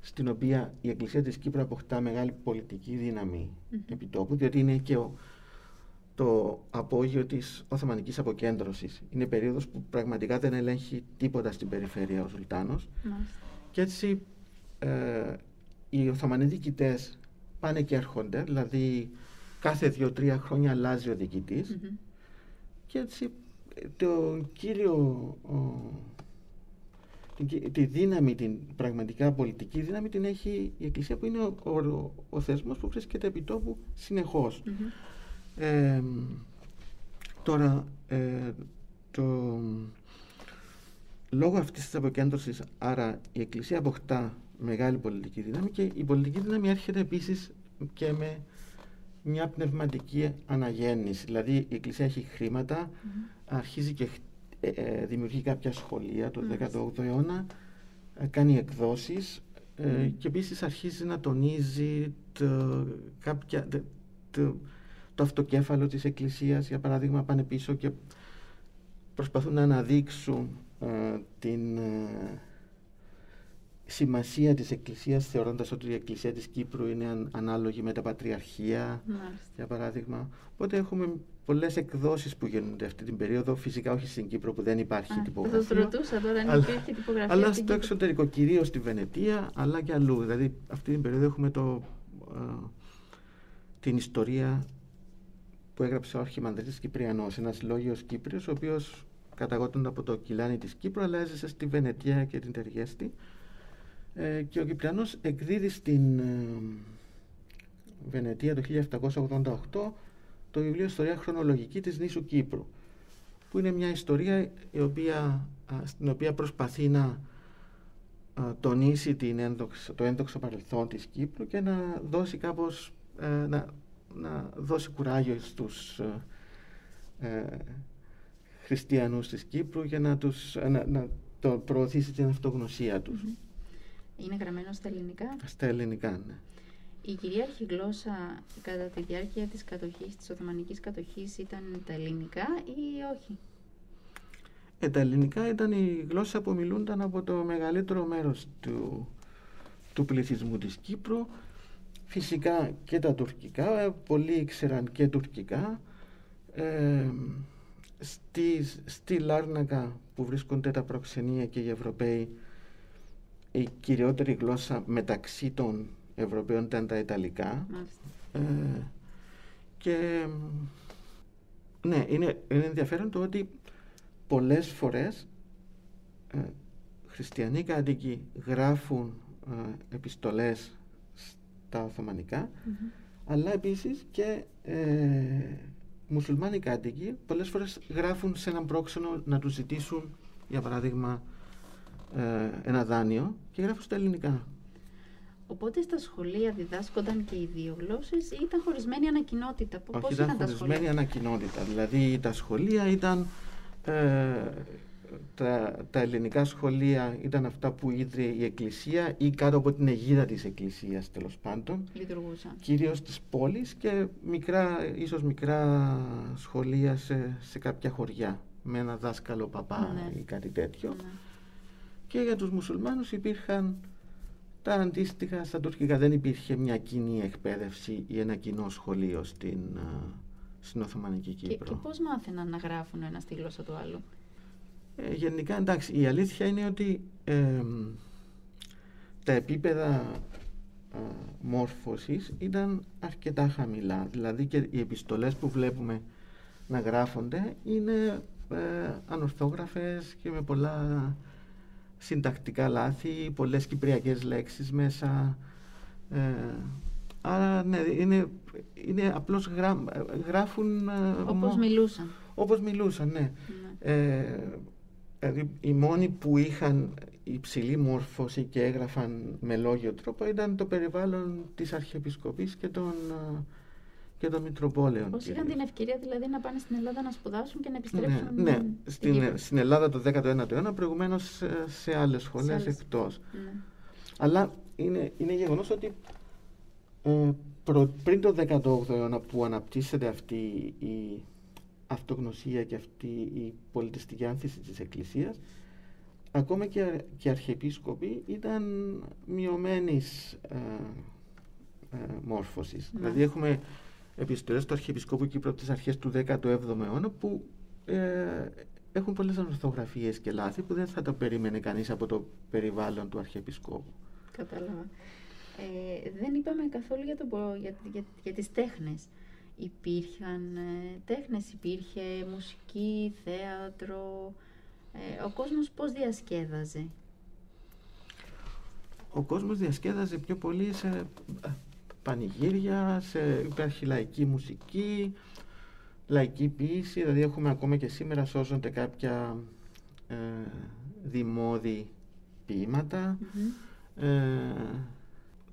στην οποία η Εκκλησία της Κύπρου αποκτά μεγάλη πολιτική δύναμη mm-hmm. επιτόπου, διότι είναι και ο, το απόγειο της Οθωμανικής αποκέντρωσης. Είναι περίοδος που πραγματικά δεν ελέγχει τίποτα στην περιφέρεια ο Σουλτάνος. Και έτσι ε, οι Οθωμανοί διοικητές πάνε και έρχονται, δηλαδή κάθε δύο-τρία χρόνια αλλάζει ο διοικητης Και έτσι το κύριο τη δύναμη, την πραγματικά πολιτική δύναμη την έχει η Εκκλησία που είναι ο, ο, ο θεσμός που βρίσκεται επί τόπου συνεχώς. τώρα, ε, το, λόγω αυτής της αποκέντρωσης, άρα η Εκκλησία αποκτά μεγάλη πολιτική δύναμη και η πολιτική δύναμη έρχεται επίσης και με μια πνευματική αναγέννηση. Δηλαδή η Εκκλησία έχει αρχίζει και ε, ε, δημιουργεί κάποια σχολεία το 18ο αιώνα, ε, κάνει εκδόσεις και επίσης αρχίζει να τονίζει το, κάποια, το, το αυτοκέφαλο της Εκκλησίας, για παράδειγμα πάνε πίσω και προσπαθούν να αναδείξουν την σημασία της Εκκλησίας θεωρώντας ότι η Εκκλησία της Κύπρου είναι ανάλογη με τα Πατριαρχία για παράδειγμα. Οπότε έχουμε πολλές εκδόσεις που γίνονται αυτή την περίοδο, φυσικά όχι στην Κύπρο που δεν υπάρχει Α, τυπογραφία. Θα το ρωτούσα τώρα αν υπήρχε τυπογραφία Αλλά στο εξωτερικό, κυρίως στη Βενετία αλλά και αλλού. Δηλαδή αυτή την περίοδο έχουμε το, την ιστορία που έγραψε ο Αρχιμανδρίτης Κυπριανός, ένας λόγιος Κύπριος, ο οποίος καταγόταν από το κιλάνι της Κύπρου, αλλά έζησε στη Βενετία και την Τεργέστη ε, και ο Κυπριανός εκδίδει στην ε, Βενετία το 1788 το βιβλίο «Ιστορία χρονολογική της νήσου Κύπρου» που είναι μια ιστορία η οποία, στην οποία προσπαθεί να τονίσει την ένδοξο, το ένδοξο παρελθόν της Κύπρου και να δώσει κάπως ε, να, να δώσει κουράγιο στους ε, χριστιανούς της Κύπρου για να, τους, να, να το προωθήσει την αυτογνωσία τους. Είναι γραμμένο στα ελληνικά; Στα ελληνικά, ναι. Η κυρίαρχη γλώσσα κατά τη διάρκεια της κατοχής, της Οθωμανικής κατοχής ήταν τα ελληνικά ή όχι; Ε, τα ελληνικά ήταν η γλώσσα που μιλούνταν από το μεγαλύτερο μέρος του, του πληθυσμού της Κύπρου. Φυσικά και τα τουρκικά, ε, πολλοί ήξεραν και τουρκικά. Ε, στη, στη Λάρνακα που βρίσκονται τα προξενία και οι Ευρωπαίοι η κυριότερη γλώσσα μεταξύ των Ευρωπαίων ήταν τα Ιταλικά. Ε, και ναι, είναι, είναι ενδιαφέρον το ότι πολλές φορές ε, χριστιανοί κάτοικοι γράφουν ε, επιστολές στα Οθωμανικά, αλλά επίσης και ε, μουσουλμάνοι κάτοικοι πολλές φορές γράφουν σε έναν πρόξενο να τους ζητήσουν, για παράδειγμα, ε, ένα δάνειο και γράφω στα ελληνικά. Οπότε στα σχολεία διδάσκονταν και οι δύο γλώσσες ή ήταν χωρισμένη ανακοινότητα. Όχι, πώς ήταν, ήταν χωρισμένη ανακοινότητα. Δηλαδή τα σχολεία ήταν ε, τα, τα ελληνικά σχολεία ήταν αυτά που ίδρυε η Εκκλησία ή κάτω από την αιγίδα της Εκκλησίας τέλος πάντων. Λειτουργούσαν. Κυρίως της πόλης και μικρά, ίσως μικρά σχολεία σε, σε κάποια χωριά με ένα δάσκαλο παπά Ναι. ή κάτι τέτοιο. Ναι. Και για τους μουσουλμάνους υπήρχαν τα αντίστοιχα στα τουρκικά. Δεν υπήρχε μια κοινή εκπαίδευση ή ένα κοινό σχολείο στην, α, στην Οθωμανική Και, Κύπρο. και πώς μάθαιναν να γράφουν ένας στη γλώσσα του άλλου; Ε, γενικά εντάξει, η αλήθεια είναι ότι ε, τα επίπεδα α, μόρφωσης ήταν αρκετά χαμηλά. Δηλαδή και οι επιστολές που βλέπουμε να γράφονται είναι ε, ανορθόγραφες και με πολλά συντακτικά λάθη, πολλές κυπριακές λέξεις μέσα. Ε, άρα ναι, είναι, είναι απλώς γρά, γράφουν ε, Όπως μο- μιλούσαν. όπως μιλούσαν, ναι. Ναι. Ε, δηλαδή οι μόνοι που είχαν υψηλή μόρφωση και έγραφαν με λόγιο τρόπο ήταν το περιβάλλον της Αρχιεπισκοπής και των, α, και των Μητροπόλεων. Πώς είχαν κυρίως. την ευκαιρία δηλαδή να πάνε στην Ελλάδα να σπουδάσουν και να επιστρέψουν Ναι, ναι. στην Στην, Κύπρο. στην Ελλάδα το 19ο αιώνα, προηγουμένως σε, σε άλλες σχολές άλλες. εκτός. Ναι. Αλλά είναι, είναι γεγονός ότι ε, προ- πριν το 18ο αιώνα που αναπτύσσεται αυτή η αυτογνωσία και αυτή η πολιτιστική άνθηση της Εκκλησίας ακόμα και, α- και αρχιεπίσκοποι ήταν μειωμένης ε, ε, μόρφωσης. Ναι. Δηλαδή έχουμε επιστολές του Αρχιεπισκόπου Κύπρου από τις αρχές του 17ου αιώνα που ε, έχουν πολλές ανορθογραφίες και λάθη που δεν θα το περίμενε κανείς από το περιβάλλον του Αρχιεπισκόπου. Κατάλαβα. Ε, δεν είπαμε καθόλου για, το, πο- για, για, για τις τέχνες. Υπήρχαν ε, τέχνες, υπήρχε μουσική, θέατρο. Ε, ο κόσμος πώς διασκέδαζε; Ο κόσμος διασκέδαζε πιο πολύ σε ε, πανηγύρια, σε, υπάρχει λαϊκή μουσική, λαϊκή ποίηση, δηλαδή έχουμε ακόμα και σήμερα σώζονται κάποια ε, δημόδι ποίηματα. Μμμ. Ε,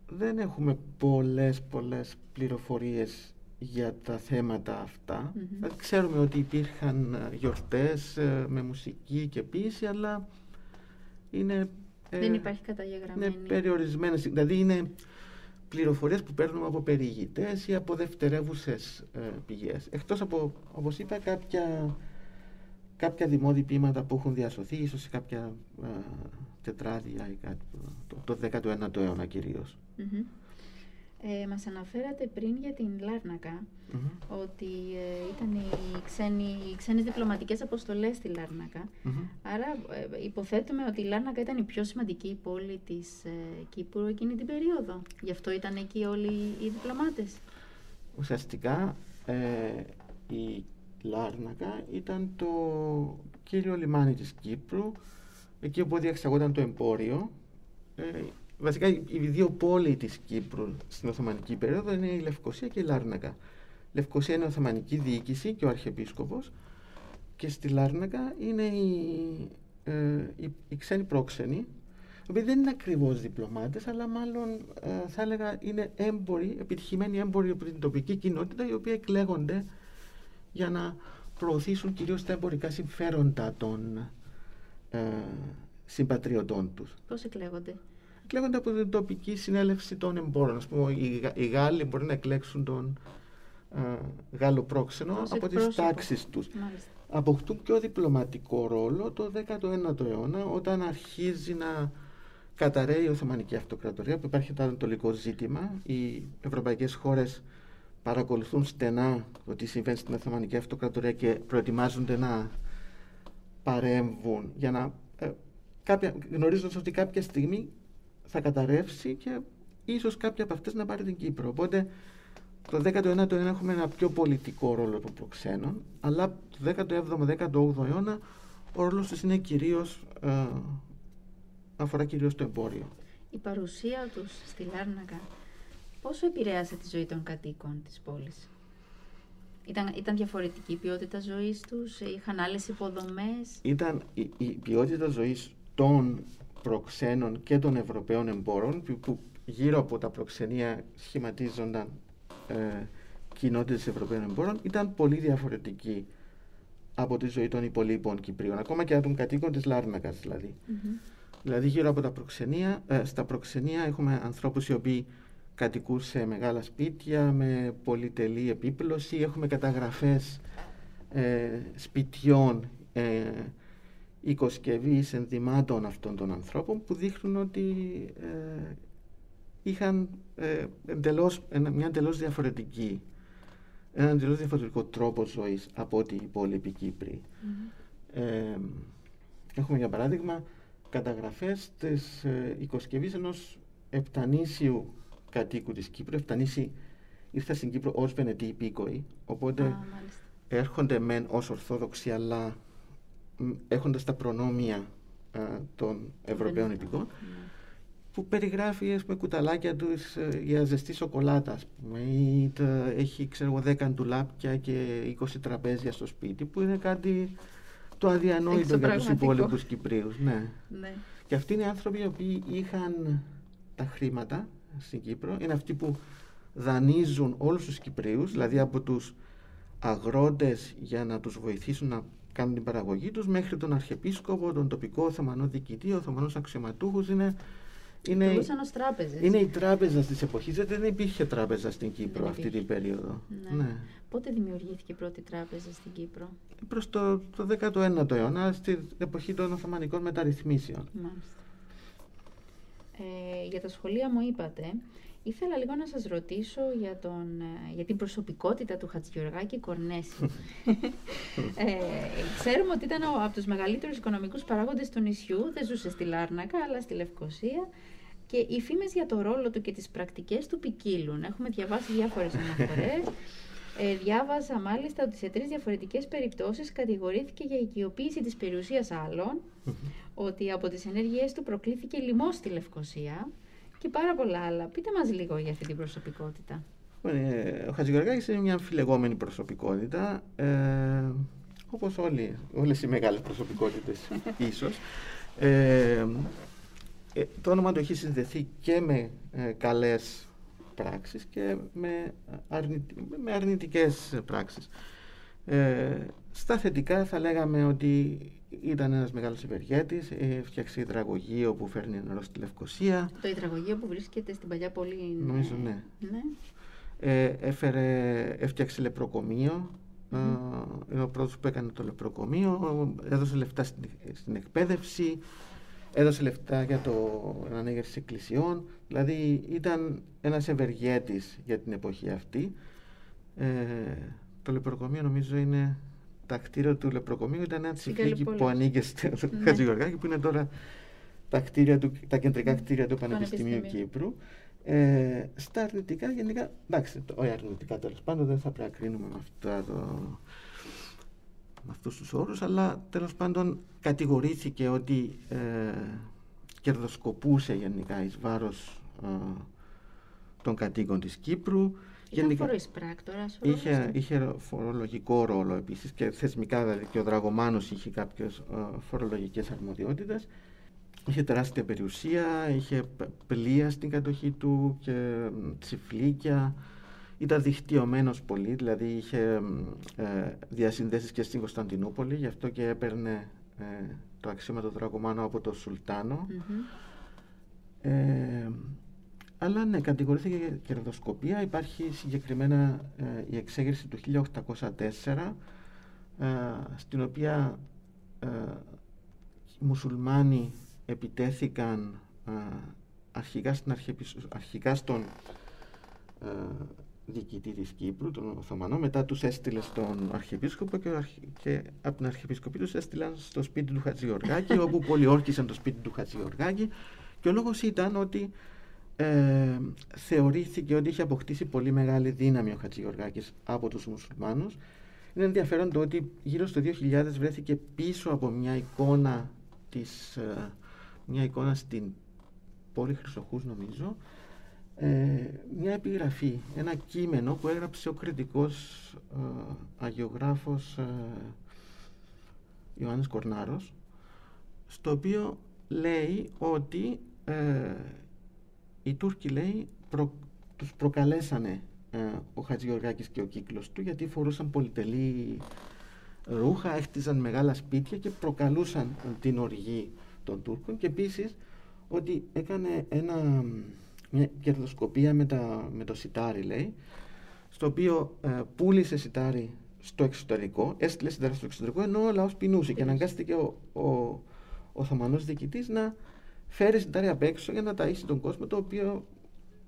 δεν έχουμε πολλές πολλές πληροφορίες για τα θέματα αυτά. Μμμ. Δηλαδή, Ξέρουμε ότι υπήρχαν ε, γιορτές ε, με μουσική και ποίηση, αλλά είναι... ε, δεν υπάρχει καταγεγραμμένη. είναι περιορισμένες, δηλαδή είναι πληροφορίες που παίρνουμε από περιηγητές ή από δευτερεύουσες ε, πηγές. Εκτός από, όπως είπα, κάποια, κάποια δημόδι ποίηματα που έχουν διασωθεί, ίσως σε κάποια ε, τετράδια ή κάτι, το, το 19ο αιώνα κυρίως. Μμμ. Ε, μας αναφέρατε πριν για την Λάρνακα Μμμ. ότι ε, ήταν οι, ξένοι, οι ξένες διπλωματικές αποστολές στη Λάρνακα. Μμμ. Άρα ε, υποθέτουμε ότι η Λάρνακα ήταν η πιο σημαντική πόλη της ε, Κύπρου εκείνη την περίοδο. Γι' αυτό ήταν εκεί όλοι οι διπλωμάτες. Ουσιαστικά ε, η Λάρνακα ήταν το κύριο λιμάνι της Κύπρου, εκεί όπου διεξαγόταν το εμπόριο. Ε, βασικά οι οι δύο πόλοι της Κύπρου στην Οθωμανική περίοδο είναι η Λευκοσία και η Λάρνακα. Η Λευκοσία είναι η Οθωμανική διοίκηση και ο Αρχιεπίσκοπος και στη Λάρνακα είναι οι, ε, οι, οι ξένοι πρόξενοι, οι οποίοι δεν είναι ακριβώς διπλωμάτες, αλλά μάλλον ε, θα έλεγα είναι έμποροι, επιτυχημένοι έμποροι από την τοπική κοινότητα, οι οποίοι εκλέγονται για να προωθήσουν κυρίως τα εμπορικά συμφέροντα των ε, συμπατριωτών τους. Πώς εκλέγονται; Εκλέγονται από την τοπική συνέλευση των εμπόρων. Ας πούμε, οι, Γα- οι Γάλλοι μπορεί να εκλέξουν τον ε, Γάλλο πρόξενο Ως από τις εκπρόσωπο. τάξεις τους. Μάλιστα. Αποκτούν πιο διπλωματικό ρόλο το 19ο αιώνα όταν αρχίζει να καταραίει η Οθωμανική Αυτοκρατορία που υπάρχει το ανατολικό ζήτημα. Οι ευρωπαϊκές χώρες παρακολουθούν στενά το τι συμβαίνει στην Οθωμανική Αυτοκρατορία και προετοιμάζονται να παρέμβουν για να ε, κάποια, γνωρίζοντας ότι κάποια στιγμή θα καταρρεύσει και ίσως κάποια από αυτές να πάρει την Κύπρο. Οπότε το 19ο αιώνα έχουμε ένα πιο πολιτικό ρόλο των προξένων, αλλά το 17ο-18ο αιώνα ο ρόλος τους είναι κυρίως, ε, αφορά κυρίως το εμπόριο. Η παρουσία τους στη Λάρνακα πόσο επηρέασε τη ζωή των κατοίκων της πόλης; Ήταν, ήταν διαφορετική η ποιότητα ζωής τους, είχαν άλλες υποδομές; Ήταν η, η ποιότητα ζωής των προξένων και των Ευρωπαίων εμπόρων που, που γύρω από τα προξενία σχηματίζονταν ε, κοινότητες Ευρωπαίων εμπόρων ήταν πολύ διαφορετική από τη ζωή των υπολείπων Κυπρίων, ακόμα και των κατοίκων της Λάρνακας δηλαδή. Δηλαδή γύρω από τα προξενία, ε, στα προξενία έχουμε ανθρώπους οι οποίοι κατοικούν σε μεγάλα σπίτια με πολυτελή επίπλωση, έχουμε καταγραφές ε, σπιτιών ε, οικοσκευής ενδυμάτων αυτών των ανθρώπων που δείχνουν ότι ε, είχαν ε, εντελώς, μια εντελώς διαφορετική ένα εντελώς διαφορετικό τρόπο ζωής από ό,τι οι υπόλοιποι Κύπροι. Ε, έχουμε για παράδειγμα καταγραφές της ε, οικοσκευής ενός επτανήσιου κατοίκου της Κύπρου. Επτανήσιοι ήρθα στην Κύπρο ως Βενετοί υπήκοοι, οπότε έρχονται μεν ως Ορθόδοξοι, αλλά έχοντας τα προνόμια ε, των Ευρωπαίων υπηκών, ναι. που περιγράφει με κουταλάκια τους ε, για ζεστή σοκολάτα, ας πούμε, ή έχει ξέρω 10 ντουλάπια και 20 τραπέζια στο σπίτι, που είναι κάτι το αδιανόητο για τους υπόλοιπους Κυπρίους. Ναι. ναι. Και αυτοί είναι άνθρωποι οι οποίοι είχαν τα χρήματα στην Κύπρο, είναι αυτοί που δανείζουν όλους τους Κυπρίους, δηλαδή από τους αγρότες για να τους βοηθήσουν να κάνουν την παραγωγή τους μέχρι τον Αρχιεπίσκοπο, τον τοπικό Οθωμανό διοικητή, Οθωμανούς αξιωματούχους είναι είναι, είναι η τράπεζα της εποχής. Δεν υπήρχε τράπεζα στην Κύπρο αυτή την περίοδο. Ναι. ναι. Πότε δημιουργήθηκε η πρώτη τράπεζα στην Κύπρο, Προς το, το 19ο αιώνα, στην εποχή των Οθωμανικών μεταρρυθμίσεων. Μάλιστα. Ε, για τα σχολεία μου είπατε Ήθελα λίγο να σας ρωτήσω για, τον, ε, για την προσωπικότητα του Χατζηγεωργάκη Κορνέση. ε, ξέρουμε ότι ήταν από τους μεγαλύτερους οικονομικούς παράγοντες του νησιού, δεν ζούσε στη Λάρνακα αλλά στη Λευκοσία και οι φήμες για το ρόλο του και τις πρακτικές του ποικίλουν. Έχουμε διαβάσει διάφορες αναφορές. Ε, διάβασα μάλιστα ότι σε τρεις διαφορετικές περιπτώσεις κατηγορήθηκε για οικειοποίηση της περιουσίας άλλων, ότι από τις ενέργειές του προκλήθηκε λοιμό στη Λευκοσία, και πάρα πολλά άλλα. Πείτε μας λίγο για αυτή την προσωπικότητα. Ε, ο Χατζηγοργάκης είναι μια αμφιλεγόμενη προσωπικότητα, ε, όπως όλοι, όλες οι μεγάλες προσωπικότητες ίσως. Ε, ε, το όνομα του έχει συνδεθεί και με ε, καλές πράξεις και με, με αρνητικές πράξεις. Ε, στα θετικά θα λέγαμε ότι ήταν ένας μεγάλος ευεργέτης, έφτιαξε υδραγωγείο που φέρνει νερό στη Λευκοσία. Το υδραγωγείο που βρίσκεται στην παλιά πόλη. Νομίζω ναι. ναι. Ε, έφερε, έφτιαξε λεπροκομείο, mm. είναι ο πρώτος που έκανε το λεπροκομείο, έδωσε λεφτά στην, στην εκπαίδευση, έδωσε λεφτά για το ανέγερση εκκλησιών, δηλαδή ήταν ένας ευεργέτης για την εποχή αυτή. Ε, το λεπροκομείο νομίζω είναι τα κτίρια του λεπροκομείου ήταν ένα τσιφλίκι που ανήκε στο ναι. Χατζηγοργάκη που είναι τώρα τα, κτίρια του, τα κεντρικά ναι. κτίρια του Πανεπιστημίου Κύπρου. Ε, στα αρνητικά γενικά, εντάξει, όχι αρνητικά τέλος πάντων, δεν θα πρέπει να κρίνουμε με, αυτά το, με αυτούς τους όρους, αλλά τέλος πάντων κατηγορήθηκε ότι ε, κερδοσκοπούσε γενικά εις βάρος ε, των κατοίκων της Κύπρου Γενικά, είχε, είχε φορολογικό ρόλο επίσης και θεσμικά δηλαδή και ο Δραγωμάνος είχε κάποιες uh, φορολογικές αρμοδιότητες. Είχε τεράστια περιουσία, είχε πλοία στην κατοχή του και τσιφλίκια. Ήταν δικτυωμένος πολύ, δηλαδή είχε ε, διασυνδέσεις και στην Κωνσταντινούπολη, γι' αυτό και έπαιρνε ε, το αξίωμα του Δραγωμάνου από τον Σουλτάνο. Ε, αλλά ναι, κατηγορήθηκε για κερδοσκοπία. Υπάρχει συγκεκριμένα ε, η εξέγερση του 1804, ε, στην οποία ε, οι μουσουλμάνοι επιτέθηκαν ε, αρχικά, στην αρχικά στον ε, διοικητή της Κύπρου, τον Οθωμανό, μετά τους έστειλε στον Αρχιεπίσκοπο και, και από την Αρχιεπισκοπή τους έστειλαν στο σπίτι του Χατζιοργάκη, όπου πολιόρκησαν το σπίτι του Χατζιοργάκη και ο λόγος ήταν ότι ε, θεωρήθηκε ότι είχε αποκτήσει πολύ μεγάλη δύναμη ο Χατζηγοργάκης από τους μουσουλμάνους. Είναι ενδιαφέρον το ότι γύρω στο 2000 βρέθηκε πίσω από μια εικόνα, της, ε, μια εικόνα στην πόλη Χρυσοχούς νομίζω, ε, μια επιγραφή, ένα κείμενο που έγραψε ο κριτικός ε, αγιογράφος ε, Ιωάννης Κορνάρος, στο λέει ότι ε, οι Τούρκοι λέει προ, τους προκαλέσανε ε, ο Χατζηγοργάκης και ο κύκλος του γιατί φορούσαν πολυτελή ρούχα, έχτιζαν μεγάλα σπίτια και προκαλούσαν την οργή των Τούρκων. Και επίσης ότι έκανε ένα, μια κερδοσκοπία με, τα, με το σιτάρι λέει στο οποίο ε, πούλησε σιτάρι στο εξωτερικό, έστειλε σιτάρι στο εξωτερικό ενώ ο λαός πεινούσε και αναγκάστηκε ο, ο, ο Οθωμανός διοικητής να φέρεις σιτάρι απ' έξω για να ταΐσει τον κόσμο το οποίο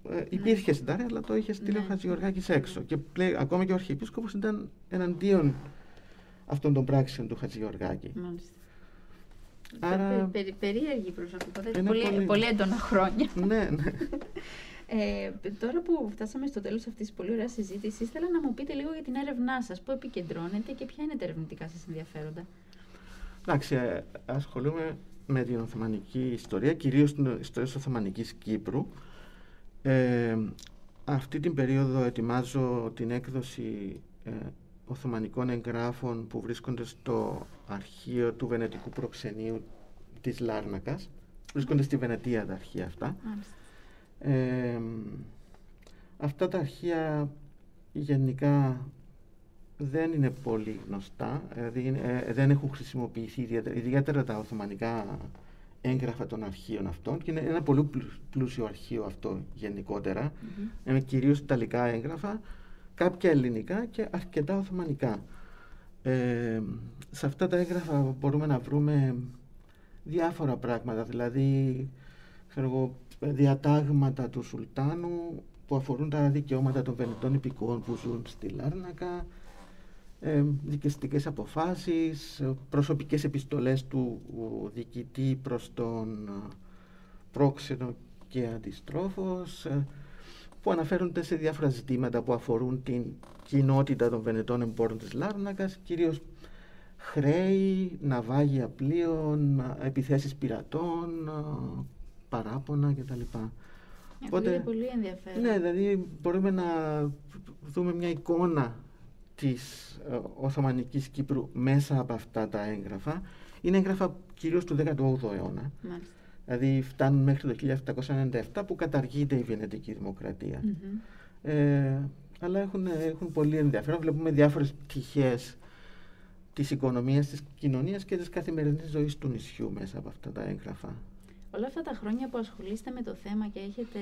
ε, ναι. υπήρχε σιτάρι αλλά το είχες στείλει ναι. ο Χατζηγοργάκης έξω και πλέ, ακόμα και ο Αρχιεπίσκοπος ήταν εναντίον αυτών των πράξεων του Χατζηγοργάκη. Μάλιστα. Άρα... Περί, περίεργη προσωπικότητα, πολύ, πολύ... πολύ έντονα χρόνια. ναι, ναι. Ε, τώρα που φτάσαμε στο τέλος αυτής της πολύ ωραία συζήτησης, ήθελα να μου πείτε λίγο για την έρευνά σας, πού επικεντρώνετε και ποια είναι τα ερευνητικά σας ενδιαφέροντα; Εντάξει, ε, ασχολούμαι με την Οθωμανική ιστορία, κυρίως την ιστορία της Οθωμανικής Κύπρου. Ε, αυτή την περίοδο ετοιμάζω την έκδοση ε, Οθωμανικών εγγράφων που βρίσκονται στο αρχείο του Βενετικού Προξενείου της Λάρνακας. Βρίσκονται στη Βενετία τα αρχεία αυτά. Ε, αυτά τα αρχεία γενικά δεν είναι πολύ γνωστά, δηλαδή ε, δεν έχουν χρησιμοποιηθεί ιδιαίτερα, ιδιαίτερα τα Οθωμανικά έγγραφα των αρχείων αυτών και είναι ένα πολύ πλούσιο αρχείο αυτό γενικότερα, mm-hmm. με κυρίως ιταλικά έγγραφα, κάποια ελληνικά και αρκετά Οθωμανικά. Ε, σε αυτά τα έγγραφα μπορούμε να βρούμε διάφορα πράγματα, δηλαδή ξέρω διατάγματα του Σουλτάνου που αφορούν τα δικαιώματα των Βενετών υπηκόων που ζουν στη Λάρνακα, ε, δικαιστικές αποφάσεις, προσωπικές επιστολές του διοικητή προς τον ε, πρόξενο και αντιστρόφος, ε, που αναφέρονται σε διάφορα ζητήματα που αφορούν την κοινότητα των Βενετών εμπόρων της Λάρνακας, κυρίως χρέη, ναυάγια πλοίων, επιθέσεις πειρατών, παράπονα κτλ. Οπότε, είναι πολύ ενδιαφέρον. Ναι, δηλαδή μπορούμε να δούμε μια εικόνα της ε, Οθωμανικής Κύπρου μέσα από αυτά τα έγγραφα. Είναι έγγραφα κυρίως του 18ου αιώνα. Μάλιστα. Δηλαδή φτάνουν μέχρι το 1797 που καταργείται η Βενετική Δημοκρατία. Ε, αλλά έχουν, έχουν πολύ ενδιαφέρον. Βλέπουμε διάφορες πτυχές της οικονομίας, της κοινωνίας και της καθημερινής ζωής του νησιού μέσα από αυτά τα έγγραφα. Όλα αυτά τα χρόνια που ασχολείστε με το θέμα και έχετε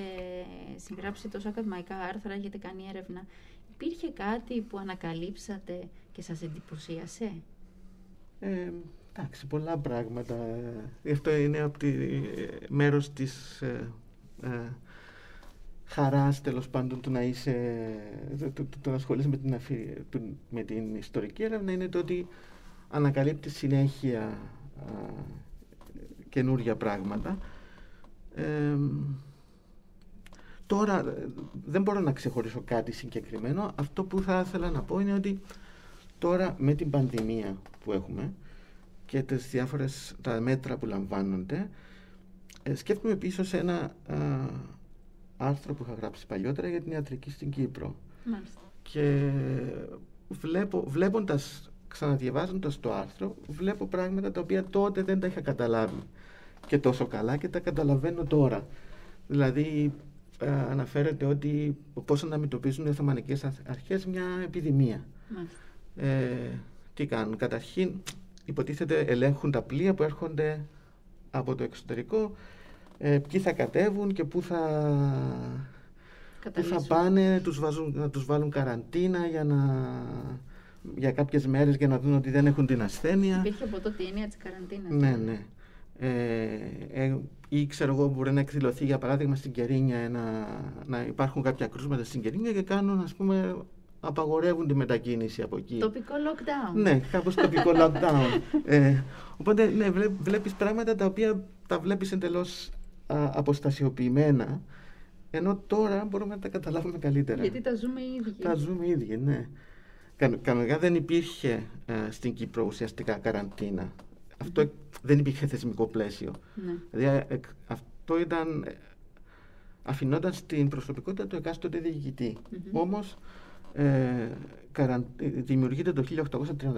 συγγράψει τόσο ακαδημαϊκά άρθρα, έχετε κάνει έρευνα, υπήρχε κάτι που ανακαλύψατε και σας εντυπωσίασε; Ε, εντάξει, πολλά πράγματα. Αυτό είναι από τη, μέρος της ε, ε, χαράς τέλος πάντων του να είσαι, το, το, να ασχολείσαι με την, με την ιστορική έρευνα είναι το ότι ανακαλύπτει συνέχεια καινούργια πράγματα. Τώρα δεν μπορώ να ξεχωρίσω κάτι συγκεκριμένο. Αυτό που θα ήθελα να πω είναι ότι τώρα με την πανδημία που έχουμε και τις διάφορες τα μέτρα που λαμβάνονται ε, σκέφτομαι πίσω σε ένα άρθρο που είχα γράψει παλιότερα για την ιατρική στην Κύπρο. Μάλιστα. Και βλέπω, βλέποντας, ξαναδιαβάζοντας το άρθρο, βλέπω πράγματα τα οποία τότε δεν τα είχα καταλάβει και τόσο καλά και τα καταλαβαίνω τώρα. Δηλαδή ε, αναφέρεται ότι πώς αντιμετωπίζουν οι Οθωμανικές αρχές μια επιδημία. Ε, τι κάνουν. Καταρχήν υποτίθεται ελέγχουν τα πλοία που έρχονται από το εξωτερικό ε, ποιοι θα κατέβουν και πού θα, πού θα πάνε τους βάζουν, να τους βάλουν καραντίνα για να για κάποιες μέρες για να δουν ότι δεν έχουν την ασθένεια. Υπήρχε από τότε η έννοια της καραντίνας. Ναι, ναι. Ε, ε, ή ξέρω εγώ μπορεί να εκδηλωθεί για παράδειγμα στην Κερίνια ένα, να υπάρχουν κάποια κρούσματα στην Κερίνια και κάνουν ας πούμε απαγορεύουν τη μετακίνηση από εκεί. Τοπικό lockdown. Ναι, κάπως τοπικό lockdown. Ε, οπότε ναι, βλέπεις πράγματα τα οποία τα βλέπεις εντελώς α, αποστασιοποιημένα ενώ τώρα μπορούμε να τα καταλάβουμε καλύτερα. Γιατί τα ζούμε οι ίδιοι. Τα ζούμε οι ίδιοι, ναι. Κανονικά δεν υπήρχε ε, στην Κύπρο ουσιαστικά καραντίνα. Αυτό δεν υπήρχε θεσμικό πλαίσιο. Ναι. Δηλαδή ε, αυτό ήταν, ε, αφηνόταν στην προσωπικότητα του εκάστοτε διοικητή. Όμως ε, δημιουργείται το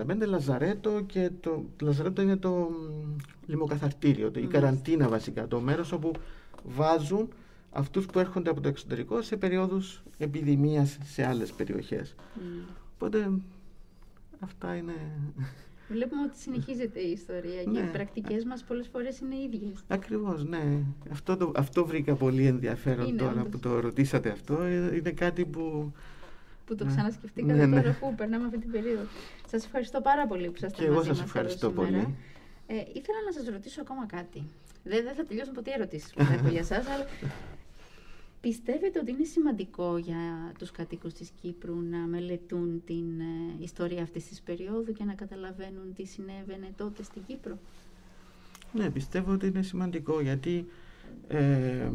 1835 Λαζαρέτο και το, Λαζαρέτο είναι το λοιμοκαθαρτήριο, η καραντίνα βασικά, το μέρος όπου βάζουν αυτούς που έρχονται από το εξωτερικό σε περίοδους επιδημίας σε άλλες περιοχές. Οπότε αυτά είναι... Βλέπουμε ότι συνεχίζεται η ιστορία και Ναι. οι πρακτικές μας πολλές φορές είναι ίδιες. Ακριβώς, ναι. Αυτό, το, αυτό βρήκα πολύ ενδιαφέρον Είναι, τώρα όντως. που το ρωτήσατε αυτό. Ε, Είναι κάτι που Που το Ναι. ξανασκεφτήκατε Ναι, ναι. τώρα που περνάμε αυτή την περίοδο. Σας ευχαριστώ πάρα πολύ που ήσασταν και εγώ μαζί σας μας ευχαριστώ εδώ σήμερα. πολύ. Ε, ήθελα να σας ρωτήσω ακόμα κάτι. Δεν, δεν θα τελειώσουν ποτέ οι ερωτήσεις που θα έχω για σας, αλλά πιστεύετε ότι είναι σημαντικό για τους κατοίκους της Κύπρου να μελετούν την ε, ιστορία αυτής της περίοδου και να καταλαβαίνουν τι συνέβαινε τότε στην Κύπρο; Ναι, πιστεύω ότι είναι σημαντικό γιατί ε,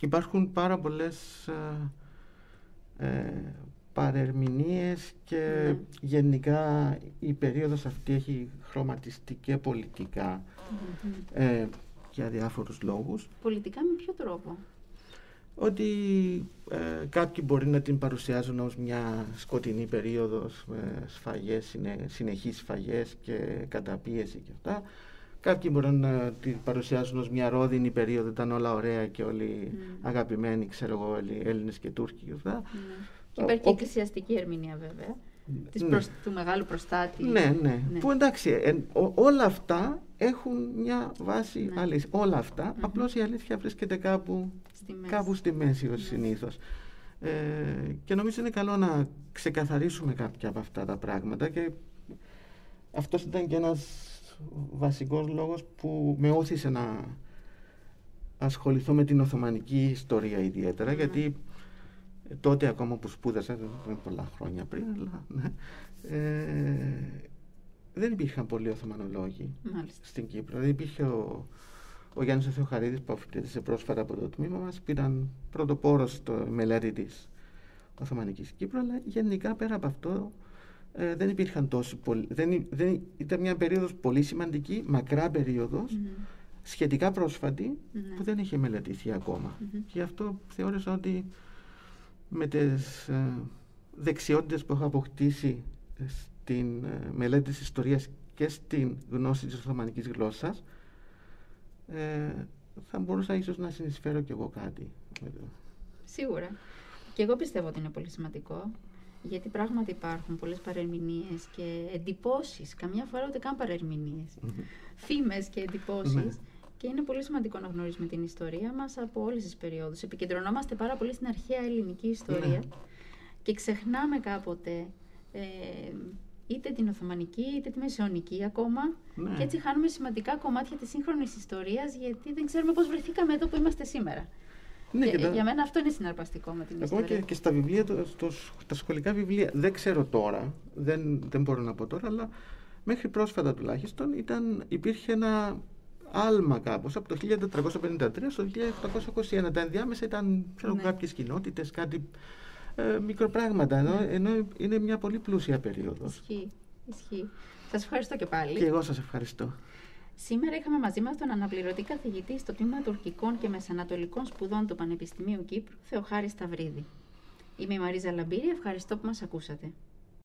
υπάρχουν πάρα πολλές ε, ε, παρερμηνίες και Ναι. γενικά η περίοδος αυτή έχει χρωματιστεί και πολιτικά ε, για διάφορους λόγους. Πολιτικά με ποιο τρόπο; Ότι ε, κάποιοι μπορεί να την παρουσιάζουν ως μια σκοτεινή περίοδος με σφαγές, συνε, συνεχείς σφαγές και καταπίεση και αυτά. Κάποιοι μπορεί να την παρουσιάζουν ως μια ρόδινη περίοδο, ήταν όλα ωραία και όλοι Μμ. αγαπημένοι, ξέρω εγώ, Έλλη- Έλληνες και Τούρκοι και αυτά. Ναι. Και Ο- υπάρχει και ο- εκκλησιαστική ερμηνεία βέβαια. Της Ναι. προσ- του μεγάλου προστάτη. Ναι, ναι, Ναι. Που εντάξει, ε, ο- όλα αυτά έχουν μια βάση Ναι. αλήθεια. Όλα αυτά, Μμμ. απλώς η αλήθεια βρίσκεται κάπου Στη μέση. κάπου στη μέση ως Ναι. συνήθως. Ε, και νομίζω είναι καλό να ξεκαθαρίσουμε κάποια από αυτά τα πράγματα και αυτός ήταν και ένας βασικός λόγος που με όθησε να ασχοληθώ με την Οθωμανική ιστορία ιδιαίτερα Ναι. γιατί τότε ακόμα που σπούδασα, δεν είναι πολλά χρόνια πριν, αλλά ναι, ε, δεν υπήρχαν πολλοί Οθωμανολόγοι Μάλιστα. στην Κύπρο. Δεν υπήρχε ο, ο Γιάννης ο Θεοχαρίδης που αφιτήρησε πρόσφατα από το τμήμα μας. Πήραν πρωτοπόρος στο μελέτη της Οθωμανικής Κύπρου, αλλά γενικά πέρα από αυτό ε, δεν υπήρχαν τόσοι πολλοί. Δεν, ή- δεν, ήταν μια περίοδος πολύ σημαντική, μακρά περίοδος, Μμμ. σχετικά πρόσφατη, Ναι. που δεν είχε μελετηθεί ακόμα. Μμμ. Και γι' αυτό θεώρησα ότι με τις ε, δεξιότητες που έχω αποκτήσει στην ε, μελέτη της ιστορίας και στην γνώση της Οθωμανικής γλώσσας ε, θα μπορούσα ίσως να συνεισφέρω κι εγώ κάτι. Σίγουρα. Και εγώ πιστεύω ότι είναι πολύ σημαντικό. Γιατί πράγματι υπάρχουν πολλές παρερμηνίες και εντυπώσεις. Καμιά φορά ούτε καν παρερμηνίες. Φήμες και εντυπώσεις. Ναι. Και είναι πολύ σημαντικό να γνωρίζουμε την ιστορία μας από όλες τις περιόδους. Επικεντρωνόμαστε πάρα πολύ στην αρχαία ελληνική ιστορία Ναι. και ξεχνάμε κάποτε ε, είτε την Οθωμανική είτε τη Μεσαιωνική ακόμα Ναι. και έτσι χάνουμε σημαντικά κομμάτια της σύγχρονης ιστορίας γιατί δεν ξέρουμε πώς βρεθήκαμε εδώ που είμαστε σήμερα. Ναι, και, και τα- Για μένα αυτό είναι συναρπαστικό με την Ακόμα ιστορία. και, και στα βιβλία, το, στο- στα σχολικά βιβλία, δεν ξέρω τώρα, δεν, δεν μπορώ να πω τώρα, αλλά μέχρι πρόσφατα τουλάχιστον ήταν, υπήρχε ένα άλμα κάπως από το 1453 στο 1821. Τα ενδιάμεσα ήταν ξέρω, Ναι. κάποιες κοινότητες, κάτι ε, μικροπράγματα, ενώ, Ναι. ενώ είναι μια πολύ πλούσια περίοδος. Ισχύει. Ισχύει. Σας ευχαριστώ και πάλι. Και εγώ σας ευχαριστώ. Σήμερα είχαμε μαζί μας τον αναπληρωτή καθηγητή στο τμήμα τουρκικών και μεσανατολικών σπουδών του Πανεπιστημίου Κύπρου, Θεοχάρη Σταυρίδη. Είμαι η Μαρίζα Λαμπύρη, ευχαριστώ που μας ακούσατε.